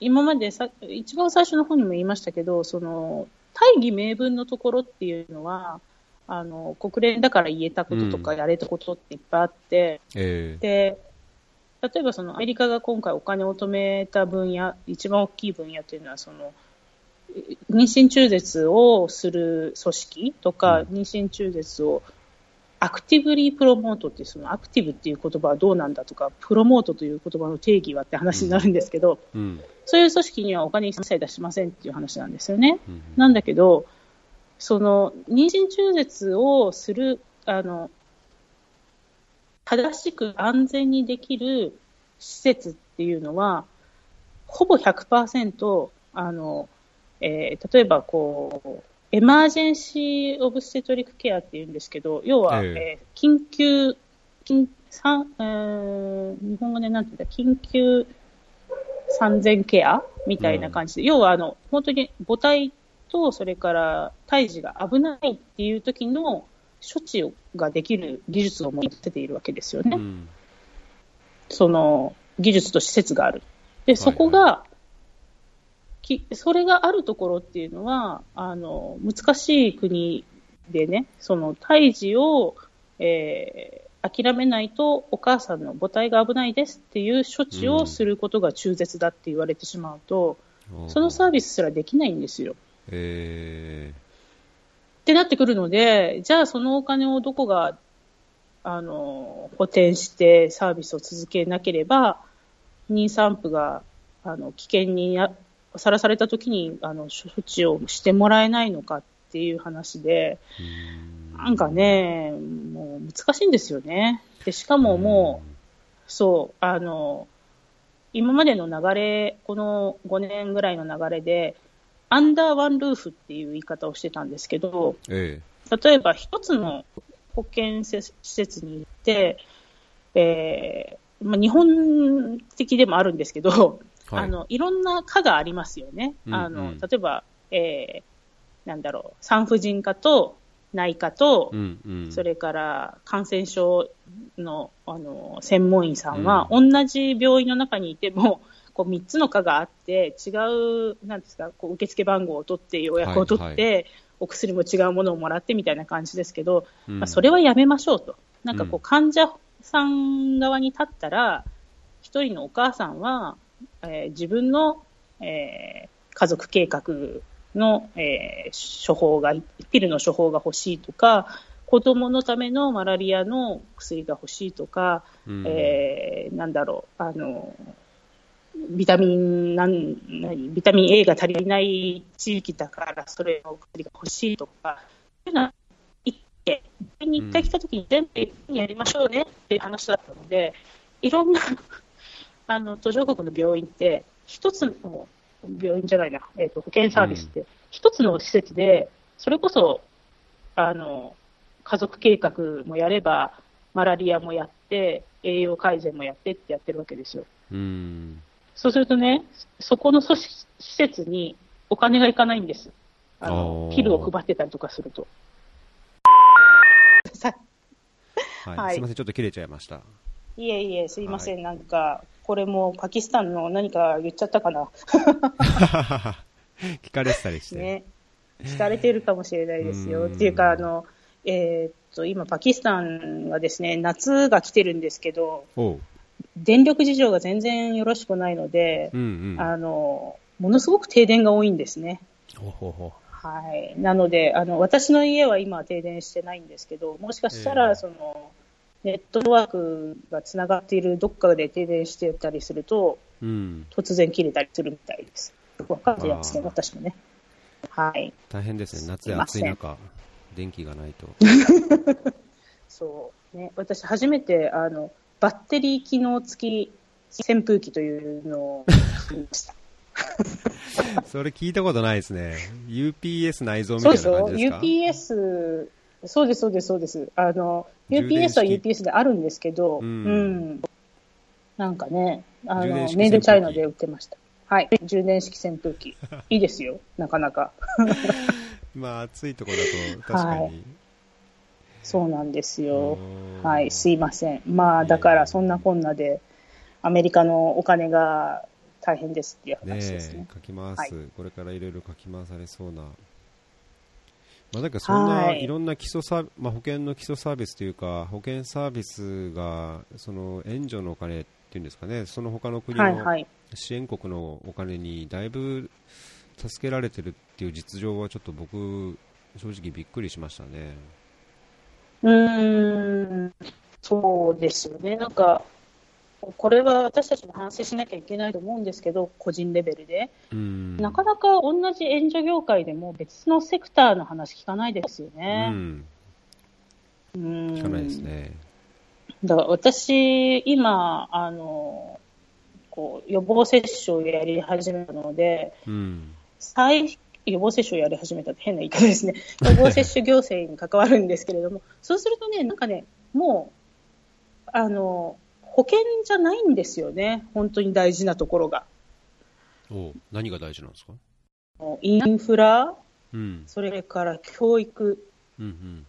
今までさ、一番最初の方にも言いましたけど、その、大義名分のところっていうのは、あの、国連だから言えたこととかやれたことっていっぱいあって、うんえ。ー、で、例えばそのアメリカが今回お金を止めた分野、一番大きい分野というのは、その、妊娠中絶をする組織とか、妊娠中絶をアクティブリープロモートっていう、そのアクティブっていう言葉はどうなんだとか、プロモートという言葉の定義はって話になるんですけど、うん、そういう組織にはお金一切出しませんっていう話なんですよね。うん、なんだけど、その妊娠中絶をする、あの、正しく安全にできる施設っていうのは、ほぼ100%、あの、えー、例えばこう、エマージェンシー・オブステトリック・ケアって言うんですけど、要は、ええー緊急、緊さえー日本語でなんて言うんだ、緊急産前ケアみたいな感じで、要はあの、本当に母体と、それから胎児が危ないっていう時の処置ができる技術を持ってているわけですよね。うん。その技術と施設がある。で、そこが、きそれがあるところっていうのは、あの、難しい国でね、その胎児を、えー諦めないとお母さんの母体が危ないですっていう処置をすることが中絶だって言われてしまうと、そのサービスすらできないんですよ。えってなってくるので、じゃあそのお金をどこが、あの、補填してサービスを続けなければ、妊産婦が、あの、危険にやさらされた時に、あの、処置をしてもらえないのかっていう話で、なんかね、もう難しいんですよね。で、しかももう、そう、あの、今までの流れ、この5年ぐらいの流れで、アンダーワンルーフっていう言い方をしてたんですけど、え例えば一つの保健施設に行って、えーまあ、日本的でもあるんですけど、えはい。あのいろんな科がありますよね。うんあのうん例えば、えーなんだろう、産婦人科と内科と、うんうん。それから感染症のあの専門医さんは、同じ病院の中にいても、こう3つの科があって、違う、なんですか、こう受付番号を取って、予約を取って、はいお薬も違うものをもらってみたいな感じですけど、うんまあ、それはやめましょうと。なんかこうんう、患者さん側に立ったら、一人のお母さんは、えー自分の、えー家族計画の、えー処方が、ピルの処方が欲しいとか、子供のためのマラリアの薬が欲しいとか、うん。えーなんだろう、あの、ビタミン、なん、何、ビタミン A が足りない地域だから、それの薬が欲しいとか、そういうのは、一回、に一回来た時に全部一気にやりましょうねっていう話だったので、いろんな、あの、途上国の病院って、一つの病院じゃないな、えっ、と、保健サービスって、一つの施設で、それこそ、あの、家族計画もやれば、マラリアもやって、栄養改善もやってってやってるわけですよ。うん。そうするとね、そこの施設にお金がいかないんです。あのピルを配ってたりとかすると。さはい。はいすみません、ちょっと切れちゃいました。いえいえ、すいません、なんか、これもパキスタンの何か言っちゃったかな。聞かれてたりして。ね。聞かれてるかもしれないですよ。うんっていうか、あの、えーっと、今、パキスタンはですね、夏が来てるんですけど。電力事情が全然よろしくないので、うんうん。あの、ものすごく停電が多いんですね。ほうほうほはい。なので、あの、私の家は今は停電してないんですけど、もしかしたら、ええその、ネットワークがつながっているどっかで停電してたりすると、う。うん。突然切れたりするみたいです。わかんないです私もね。はい。大変ですね。夏ですいません暑い中、電気がないと。そう。ね、私初めて、あの、バッテリー機能付き扇風機というのを作りました。それ聞いたことないですね。UPS 内蔵みたい。な感じですか？UPS、そうです、そうです、そうです。あの、UPS は式 UPS であるんですけど、ううんん。なんかね、あの、メイドチャイナで売ってました。はい。充電式扇風機。いいですよ、なかなか。まあ暑いところだと確かに。はいそうなんですよ。うんはい、すいません。まあ、だからそんなこんなで、アメリカのお金が大変ですっていうね話ですねえ。、書き回す、はいこれからいろいろ書き回されそうな。まあ、だからそんなはいいろんな基礎サー、まあ、保険の基礎サービスというか、保険サービスが、その援助のお金っていうんですかね、その他の国の。支援国のお金にだいぶ助けられてるっていう実情はちょっと僕、正直びっくりしましたね。うーん、そうですよね。なんか、これは私たちも反省しなきゃいけないと思うんですけど、個人レベルで。うん。なかなか同じ援助業界でも別のセクターの話聞かないですようね。ん。うん。聞かないですね。だから私、今、あの、こう、予防接種をやり始めたので、うん。最、予防接種をやり始めたって変な言い方ですね。予防接種行政に関わるんですけれども、そうするとね、なんかね、もう、あの、保険じゃないんですよね。本当に大事なところが。お何が大事なんですか？インフラ、うん。それから教育、うんうん。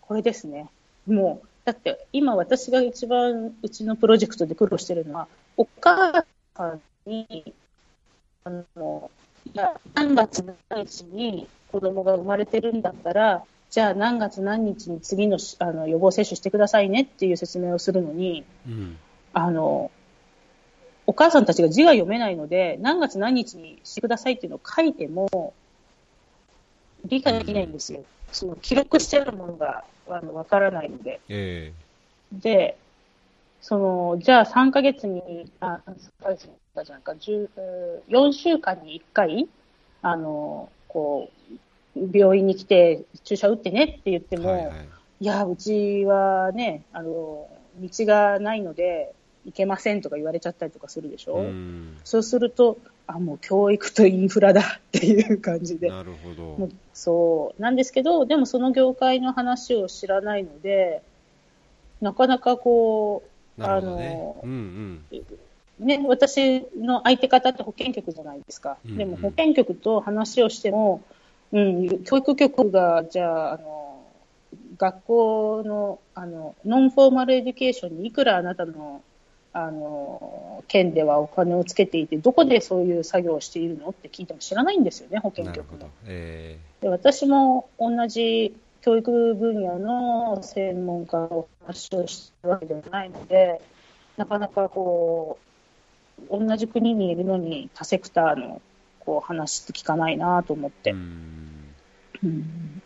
これですね。もう、だって今私が一番うちのプロジェクトで苦労してるのは、お母さんに、あの、いや、何月何日に子供が生まれてるんだったら、じゃあ何月何日に次のしあの予防接種してくださいねっていう説明をするのに、うん。あの、お母さんたちが字が読めないので、何月何日にしてくださいっていうのを書いても、理解できないんですよ。その記録してあるものがあのわからないので。えで、その、じゃあ3ヶ月に、あ、3ヶ月に1回じゃないか、10えー4週間に1回、あの、こう、病院に来て注射打ってねって言っても、えはいはい。いや、うちはね、あの、道がないので、行けませんとか言われちゃったりとかするでしょ、うん。そうすると、あ、もう教育とインフラだっていう感じで。なるほどもう。そう。なんですけど、でもその業界の話を知らないので、なかなかこう、ねあの。うんうん。ね、私の相手方って保健局じゃないですか。うんうんでも保健局と話をしても、うん、教育局が、じゃあ、あの、学校の、あの、 non-formal education にいくらあなたの、あの、県ではお金をつけていて、どこでそういう作業をしているのって聞いても知らないんですよね、保健局。の。えで私も同じ教育分野の専門家の話をしてるわけではないので、なかなかこう、同じ国にいるのに多セクターのこう話って聞かないなと思っえて、うん。うん。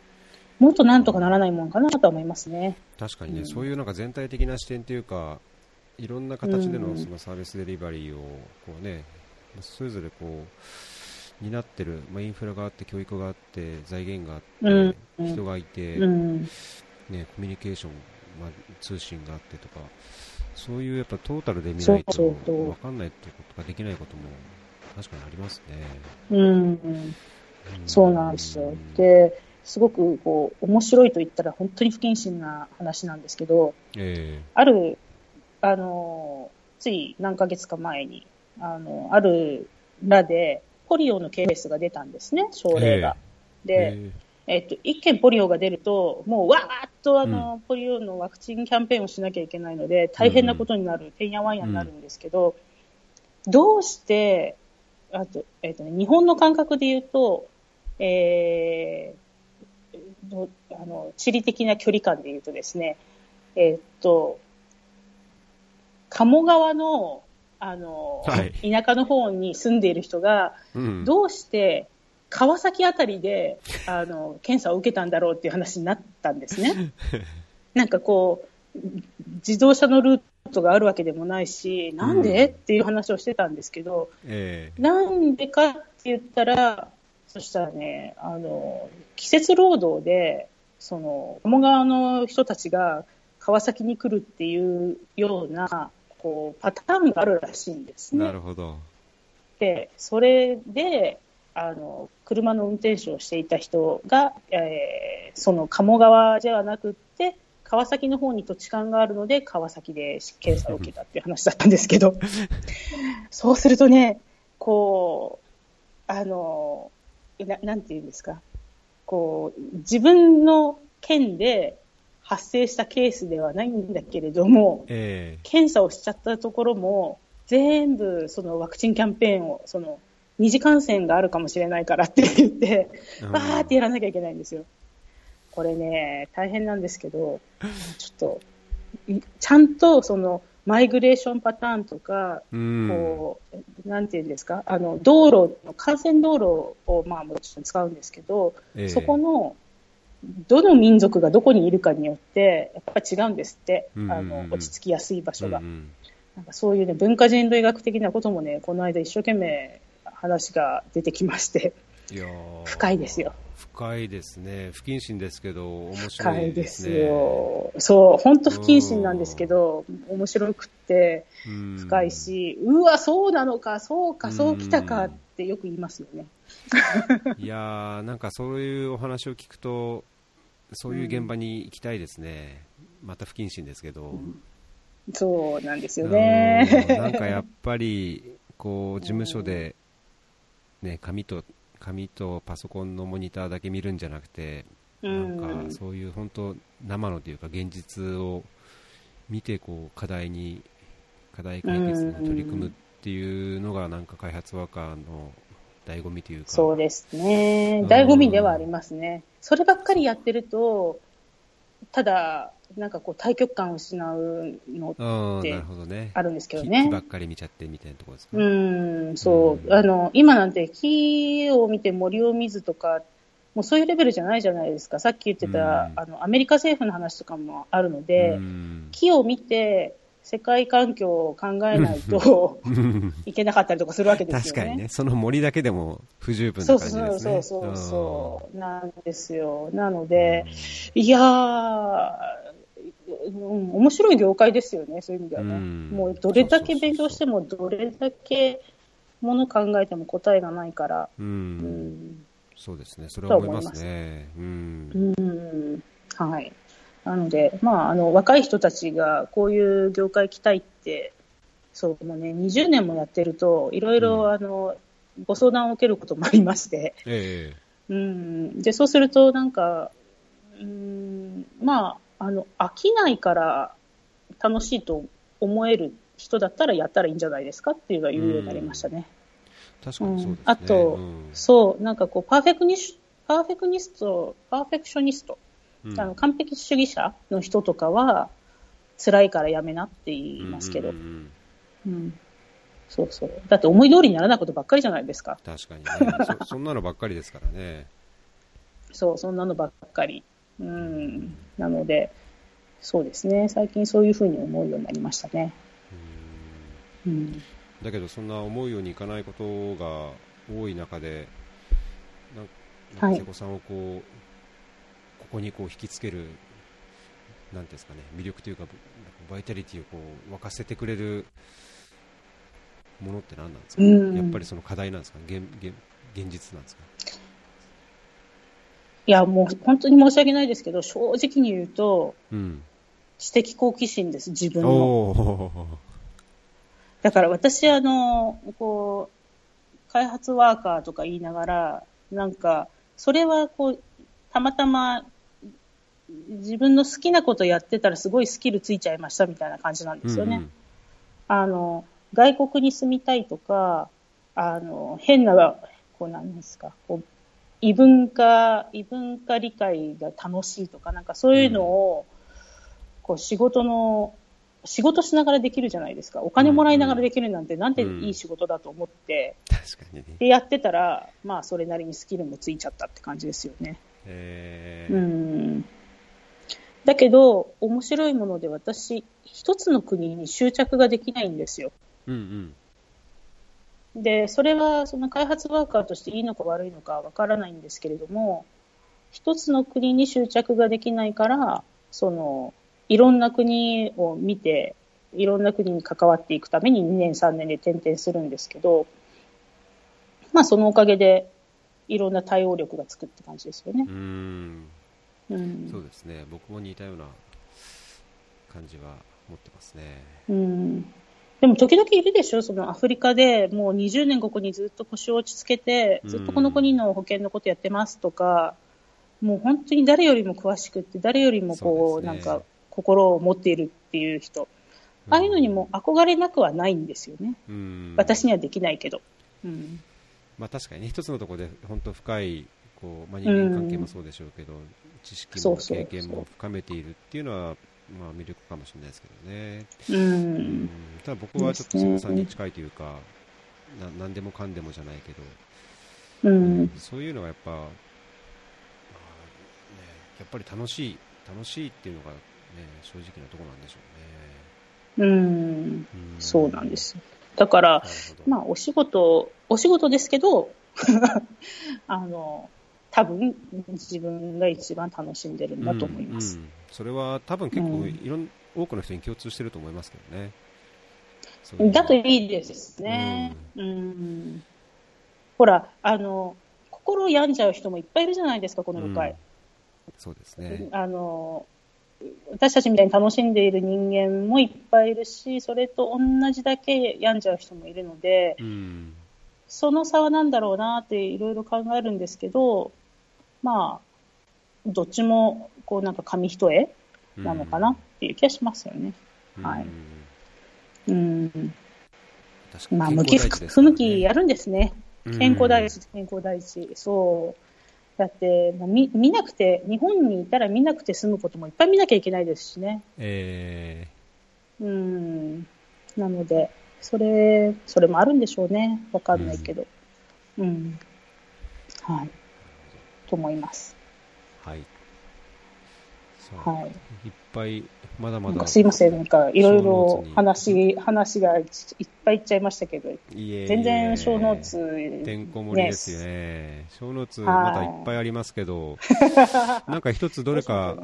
もっとなんとかならないもんかなとは思いますね。確かにね、うん。そういうなんか全体的な視点というか、いろんな形でうん。のそのサービスデリバリーをこうね、それぞれこう担ってる、まあ、インフラがあって、教育があって、財源があって、人がいて、うん、ね、コミュニケーション、まあ、通信があってとか、そういうやっぱトータルで見ないと分かんないってことができないことも確かにありますね。うん、うんそうなんですよ。で、すごくこう面白いと言ったら本当に不謹慎な話なんですけど、えある、あの、つい何ヶ月か前に、あの、あるらで、ポリオのケースが出たんですね、症例が。えで、えっと、一件ポリオが出ると、もうわーっとあの、ポリオのワクチンキャンペーンをしなきゃいけないので、大変なことになる、てんやわんやになるんですけど、どうして、あと、えっとね、日本の感覚で言うと、えーどあの、地理的な距離感で言うとですね、えっと、鴨川の、あの、はい田舎の方に住んでいる人が、うんどうして川崎あたりであの検査を受けたんだろうっていう話になったんですね。なんかこう、自動車のルートがあるわけでもないし、なんで、うんっていう話をしてたんですけど、ええなんでかって言ったら、そしたらね、あの、季節労働で、その、鴨川の人たちが川崎に来るっていうような、こう、パターンがあるらしいんですね。なるほど。で、それで、あの、車の運転手をしていた人が、えーその鴨川ではなくって、川崎の方に土地勘があるので、川崎で検査を受けたっていう話だったんですけど、そうするとね、こう、あの、ななんていうんですか、こう、自分の県で発生したケースではないんだけれども、え検査をしちゃったところも、全部そのワクチンキャンペーンを、その二次感染があるかもしれないからって言って、えわーってやらなきゃいけないんですよ。これね、大変なんですけど、ちょっと、いちゃんとそのマイグレーションパターンとか、うん。こう、なんていうんですか、あの、道路の、幹線道路をまあもちろん使うんですけど、ええ。そこの、どの民族がどこにいるかによって、やっぱり違うんですって、うん。あの、落ち着きやすい場所が。うんうん。なんかそういうね、文化人類学的なこともね、この間一生懸命話が出てきまして、いやー深いですよ。深いですね。不謹慎ですけど、面白深いですいですね。よ。そう、本当不謹慎なんですけど、面白くってうん深いし、うわ、そうなのか、そうか、そうきたかっってよく言いますよね。いやー、なんかそういうお話を聞くと、そういう現場に行きたいですね、うん、また不謹慎ですけど、うん、そうなんですよね。なんかやっぱりこう事務所で、ね、紙と紙とパソコンのモニターだけ見るんじゃなくて、なんかそういう本当生のというか現実を見てこう課題に課題解決に取り組むっていうのがなんか開発ワーカーの醍醐味というか。そうですね。醍醐味ではありますね。そればっかりやってるとただなんかこう対局感を失うのってあるんですけどね。木ばっかり見ちゃってみたいなところですか、うん、そう。あの、今なんて木を見て森を見ずとか、もうそういうレベルじゃないじゃないですか。さっき言ってた、あの、アメリカ政府の話とかもあるので、木を見て、世界環境を考えないといけなかったりとかするわけですよね。確かにね。その森だけでも不十分な感じですね。そうそうそうそう。なんですよ。なので、いやー、うん、面白い業界ですよね、そういう意味ではね。もうどれだけ勉強しても、どれだけもの考えても答えがないから。うん。うん、そうですね、それは思いますね。うん。うん。はい。なので、まあ、あの、若い人たちがこういう業界来たいって、そう、もうね、20年もやってると、いろいろ、あの、ご相談を受けることもありまして、ええー、うん。で、そうすると、なんか、うん、まあ、あの、飽きないから楽しいと思える人だったらやったらいいんじゃないですかっていうのは言うようになりましたね。確かにそうですね。あと、そう、なんかこう、パーフェクニスパーフェクニスト、 perfectionist、あの完璧主義者の人とかは、辛いからやめなって言いますけど、うんそうそう。だって思い通りにならないことばっかりじゃないですか。確かにね。そそんなのばっかりですからね。そう、そんなのばっかり。うん。なので、そうですね。最近そういうふうに思うようになりましたね。うん。だけど、そんな思うようにいかないことが多い中で、なんか瀬古さんをこう、はい、ここにこう引きつける、なんですかね、魅力というか、バイタリティをこう沸かせてくれるものって何なんですか、やっぱりその課題なんですか？現現現実なんですか？いや、もう本当に申し訳ないですけど、正直に言うと、うん、知的好奇心です、自分の。だから私、あの、こう、開発ワーカーとか言いながら、なんか、それはこう、たまたま自分の好きなことやってたらすごいスキルついちゃいましたみたいな感じなんですよね。うんうん、あの、外国に住みたいとか、あの、変な、こうなんですか、こう異文化、異文化理解が楽しいとか、なんかそういうのを、こう仕事の、仕事しながらできるじゃないですか。お金もらいながらできるなんて、なんていい仕事だと思って。で、やってたら、まあ、それなりにスキルもついちゃったって感じですよね。へうん。だけど、面白いもので私、一つの国に執着ができないんですよ。うんうん。で、それはその開発ワーカーとしていいのか悪いのかわからないんですけれども、一つの国に執着ができないから、その、いろんな国を見て、いろんな国に関わっていくために2年3年で転々するんですけど、まあそのおかげで、いろんな対応力がつくって感じですよね。うん。うん、そうですね。僕も似たような感じは持ってますね。うん。でも時々いるでしょ、そのアフリカでもう20年ここにずっと腰を落ち着けて、ずっとこの国の保険のことやってますとか、もう本当に誰よりも詳しくって、誰よりもこう、ね、なんか心を持っているっていう人、ああいうのにも憧れなくはないんですよね。私にはできないけど。うん、まあ確かにね、一つのところで本当深い、こう、まあ、人間関係もそうでしょうけど、知識も経験も深めているっていうのは、まあ、魅力かもしれないですけどね。うん。うん、ただ僕はちょっと瀬野さんに近いというか、な何でもかんでもじゃないけど、うん、そういうのがやっぱ、まあね、やっぱり楽しい、楽しいっていうのが、ね、正直なところなんでしょうね。うん、うんそうなんです。だから、まあ、お仕事、お仕事ですけど、あの、多分自分が一番楽しんでるんだと思います。うんうん、それは多分結構いろん、多くの人に共通してると思いますけどね。だといいですね。うん。ほら、あの、心を病んじゃう人もいっぱいいるじゃないですか、この世界。うんそうですね。あの、私たちみたいに楽しんでいる人間もいっぱいいるし、それと同じだけ病んじゃう人もいるので、うん。その差は何だろうなっていろいろ考えるんですけど、まあ、どっちも、こうなんか紙一重なのかなっていう気がしますよね。うんはいうんまあ、向き不向きやるんですね。健康第一、健康第一。そう。だって、もう見見なくて、日本にいたら見なくて済むこともいっぱい見なきゃいけないですしね。えうん。なので、それ、それもあるんでしょうね。わかんないけど。うん。はい。と思います。ーはい。はい。いっぱい、まだまだ。かすいません。なんか、いろいろ話、話がいっぱいいっちゃいましたけど、いえ全然小ノーツ、てんこ盛りですよね。小ノーツ、はいまだいっぱいありますけど、なんか一つどれか、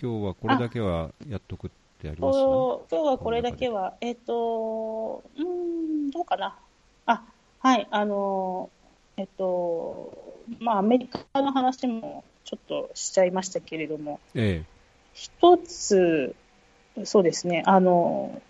今日はこれだけはやっとくってあります？と今日はこれだけは、えっ、と、うーん、どうかな。あ、はい、あの、えっと、まあ、アメリカの話もちょっとしちゃいましたけれども、え一つ、そうですね、あの、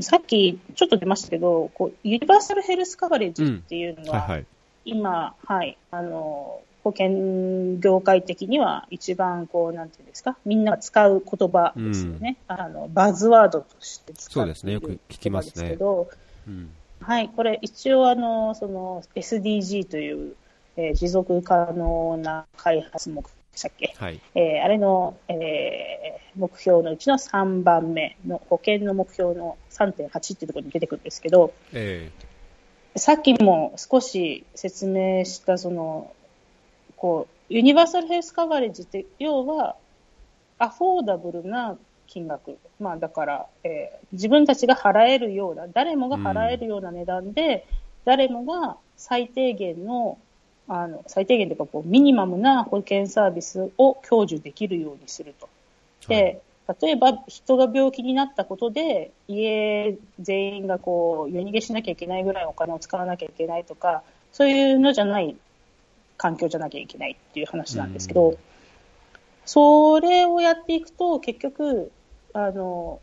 さっきちょっと出ましたけど、こうユニバーサルヘルスカバレッジっていうえ。のは、はいはい。今、はい、あの、保険業界的には一番こう、なんていうんですか、みんなが使う言葉ですよね。あの、バズワードとして使そうっているですね。よく聞きますけど、うん。はい、これ一応あの、その SDG という、えー持続可能な開発目標でしたっけはい。えーあれの、えー目標のうちの3番目の保険の目標の3.8っていうところに出てくるんですけど、えさっきも少し説明した、その、こう、ユニバーサルヘルスカバレッジって、要は、アフォーダブルな金額。まあ、だから、えー自分たちが払えるような、誰もが払えるような値段で、誰もが最低限の、あの、最低限というか、こう、ミニマムな保険サービスを享受できるようにすると。え。はいで、例えば人が病気になったことで、家全員がこう、夜逃げしなきゃいけないぐらいお金を使わなきゃいけないとか、そういうのじゃない環境じゃなきゃいけないっていう話なんですけど、うんそれをやっていくと、結局、あの、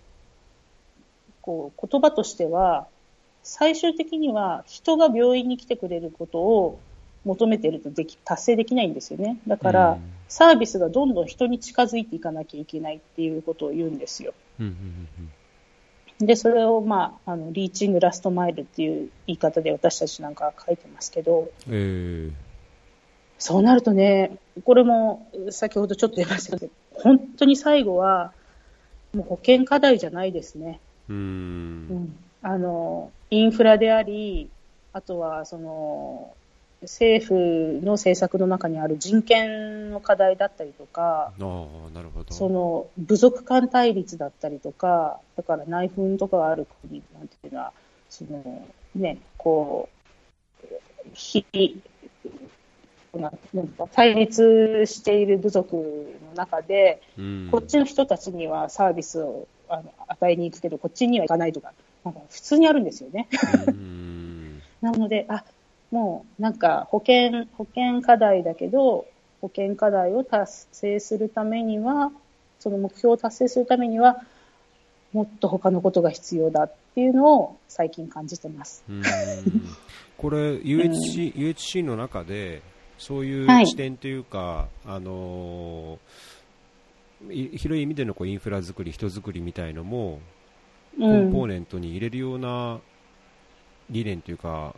こう、言葉としては、最終的には人が病院に来てくれることを求めているとでき達成できないんですよね。だから、うんサービスがどんどん人に近づいていかなきゃいけないっていうことを言うんですよ。うんうんうんで、それを、まあ、あの、リーチングラストマイルっていう言い方で私たちなんかは書いてますけど、うん。えそうなるとね、これも先ほどちょっと言いましたけど、本当に最後は、もう保険課題じゃないですね。え。うー。うんん。あの、インフラであり、あとは、その、政府の政策の中にある人権の課題だったりとか、なるほど。その部族間対立だったりとか、だから内紛とかがある国なんていうのは、そのね、こう、ひななんか対立している部族の中で、うん、こっちの人たちにはサービスをあの与えに行くけど、こっちには行かないとか、なんか普通にあるんですよね。うん。なので、あ、もうなんか保険、保険課題だけど、保険課題を達成するためには、その目標を達成するためには、もっと他のことが必要だっていうのを最近感じてます。うんこれ UHC、UHC の中でそういはいう視点というか、あのーい広い意味でのこうインフラ作り、人作りみたいのも、うコンポーん。ネントに入れるような理念というか、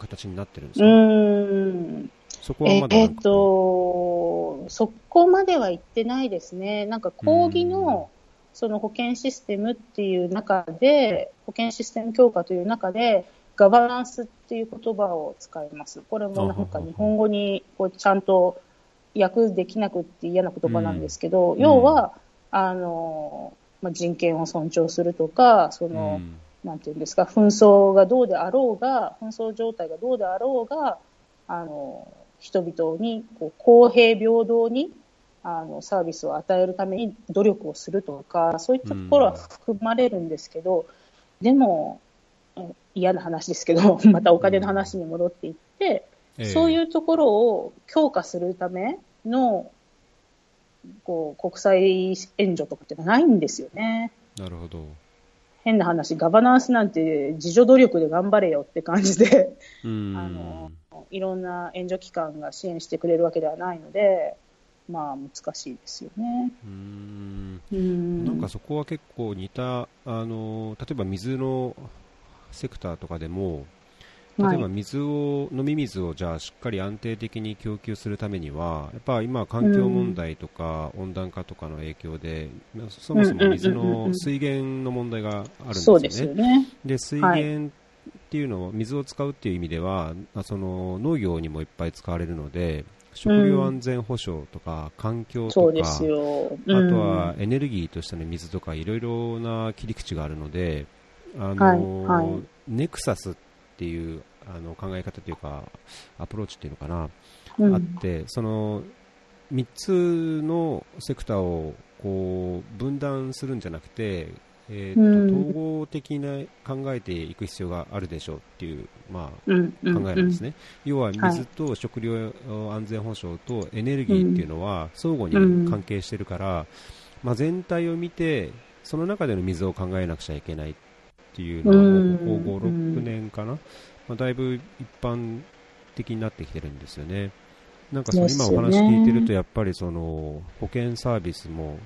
形になってるんですうか、ん。そこはえまだえっと、そこまでは言ってないですね。なんか講義の、その保険システムっていう中で、保険システム強化という中で、ガバナンスっていう言葉を使います。これもなんか日本語にこうちゃんと訳できなくって嫌な言葉なんですけど、ん要は、あの、まあ、人権を尊重するとか、その、うんなんていうんですか、紛争がどうであろうが、紛争状態がどうであろうが、あの、人々にこう公平平等にあのサービスを与えるために努力をするとか、そういったところは含まれるんですけど、でも、嫌な話ですけど、またお金の話に戻っていって、そういううところを強化するための、こう、国際援助とかってないんですよね。なるほど。変な話、ガバナンスなんて自助努力で頑張れよって感じで、うん。あの、いろんな援助機関が支援してくれるわけではないので、まあ難しいですよね。うん。なんかそこは結構似た、あの、例えば水のセクターとかでも、例えば水を、飲み水をじゃあしっかり安定的に供給するためには、やっぱ今環境問題とか温暖化とかの影響で、まあそもそも水の水源の問題があるんですよね。で水源っていうのを水を使うっていう意味では、あその農業にもいっぱい使われるので食料安全保障とか環境とか。あとはエネルギーとしての水とかいろいろな切り口があるので、あのネクサスっていうあの考え方というかアプローチっていうのかな、うん、あってその3つのセクターをこう分断するんじゃなくて、えーとうん。統合的な考えていく必要があるでしょうっていう、まあ、うんうん考えなんですね。ね、要は水と食料安全保障とエネルギーっていうのは相互に関係してるから、まあ、全体を見てその中での水を考えなくちゃいけない。っていうのはもうここ5、うん6年かな、まあ、だいぶ一般的になってきてるんですよね。なんかその今お話聞いてるとやっぱりその保健サービスも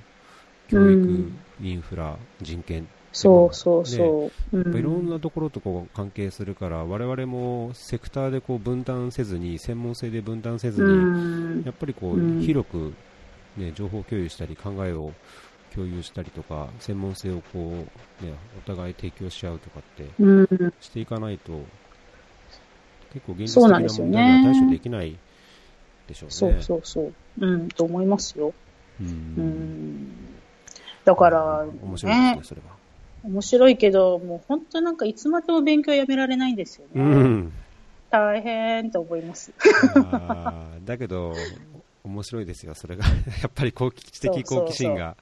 教育、うん。インフラ、人権そうそうそう。やっぱいろんな、なところとこう関係するから、我々もセクターでこう分断せずに、専門性で分断せずうに、ん。やっぱりこうん。う広く、ね、情報共有したり、考えを共有したりとか、専門性をこう、ね、お互い提供し合うとかってうん、していかないと、結構現実そう的な問題には対処できないでしょうね。そうそうそう。うん、と思いますよ。ううんん。だから、面白いですね、それは。面白いけど、もう本当なんかいつまでも勉強やめられないんですよね。うん。大変と思います。だけど、面白いですよ、それが。やっぱり好奇知的好奇心が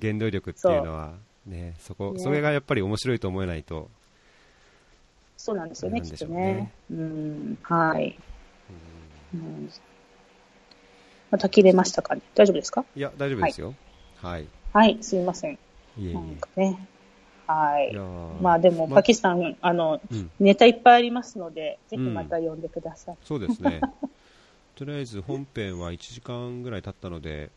原動力っていうのは、ね、そこ、ねそれがやっぱり面白いと思えないと、そうなんですよね、なんできっとねね。うん、はい。うんまた切れましたかね大丈夫ですか？いや、大丈夫ですよ。はい。はい、すいません。いえいえ。なんかね。はいいまあでも、まパキスタン、あの、うん、ネタいっぱいありますので、ぜひまた呼んでください。そうですね。とりあえず本編は1時間ぐらい経ったので、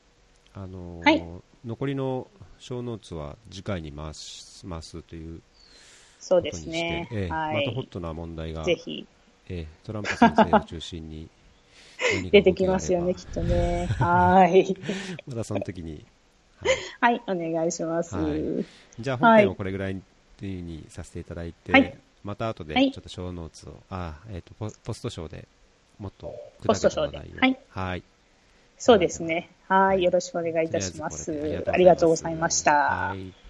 あのーはい残りの小ノーツは次回に回しますというそうですね。ええはまたホッい。トな問題が、ぜひ、ええトランプ先生を中心に出てきますよね、動ききっとね。はい。またその時に、はい、お願いします。はいじゃあはい本編はこれぐらいにさせていただいて、はいまた後ではいちょっと小ノーツを、あえっ、とポ、ポストショーでもっとポストショーではいはい。そうですね。はい。よろしくお願いいたしますありがとうございました。はい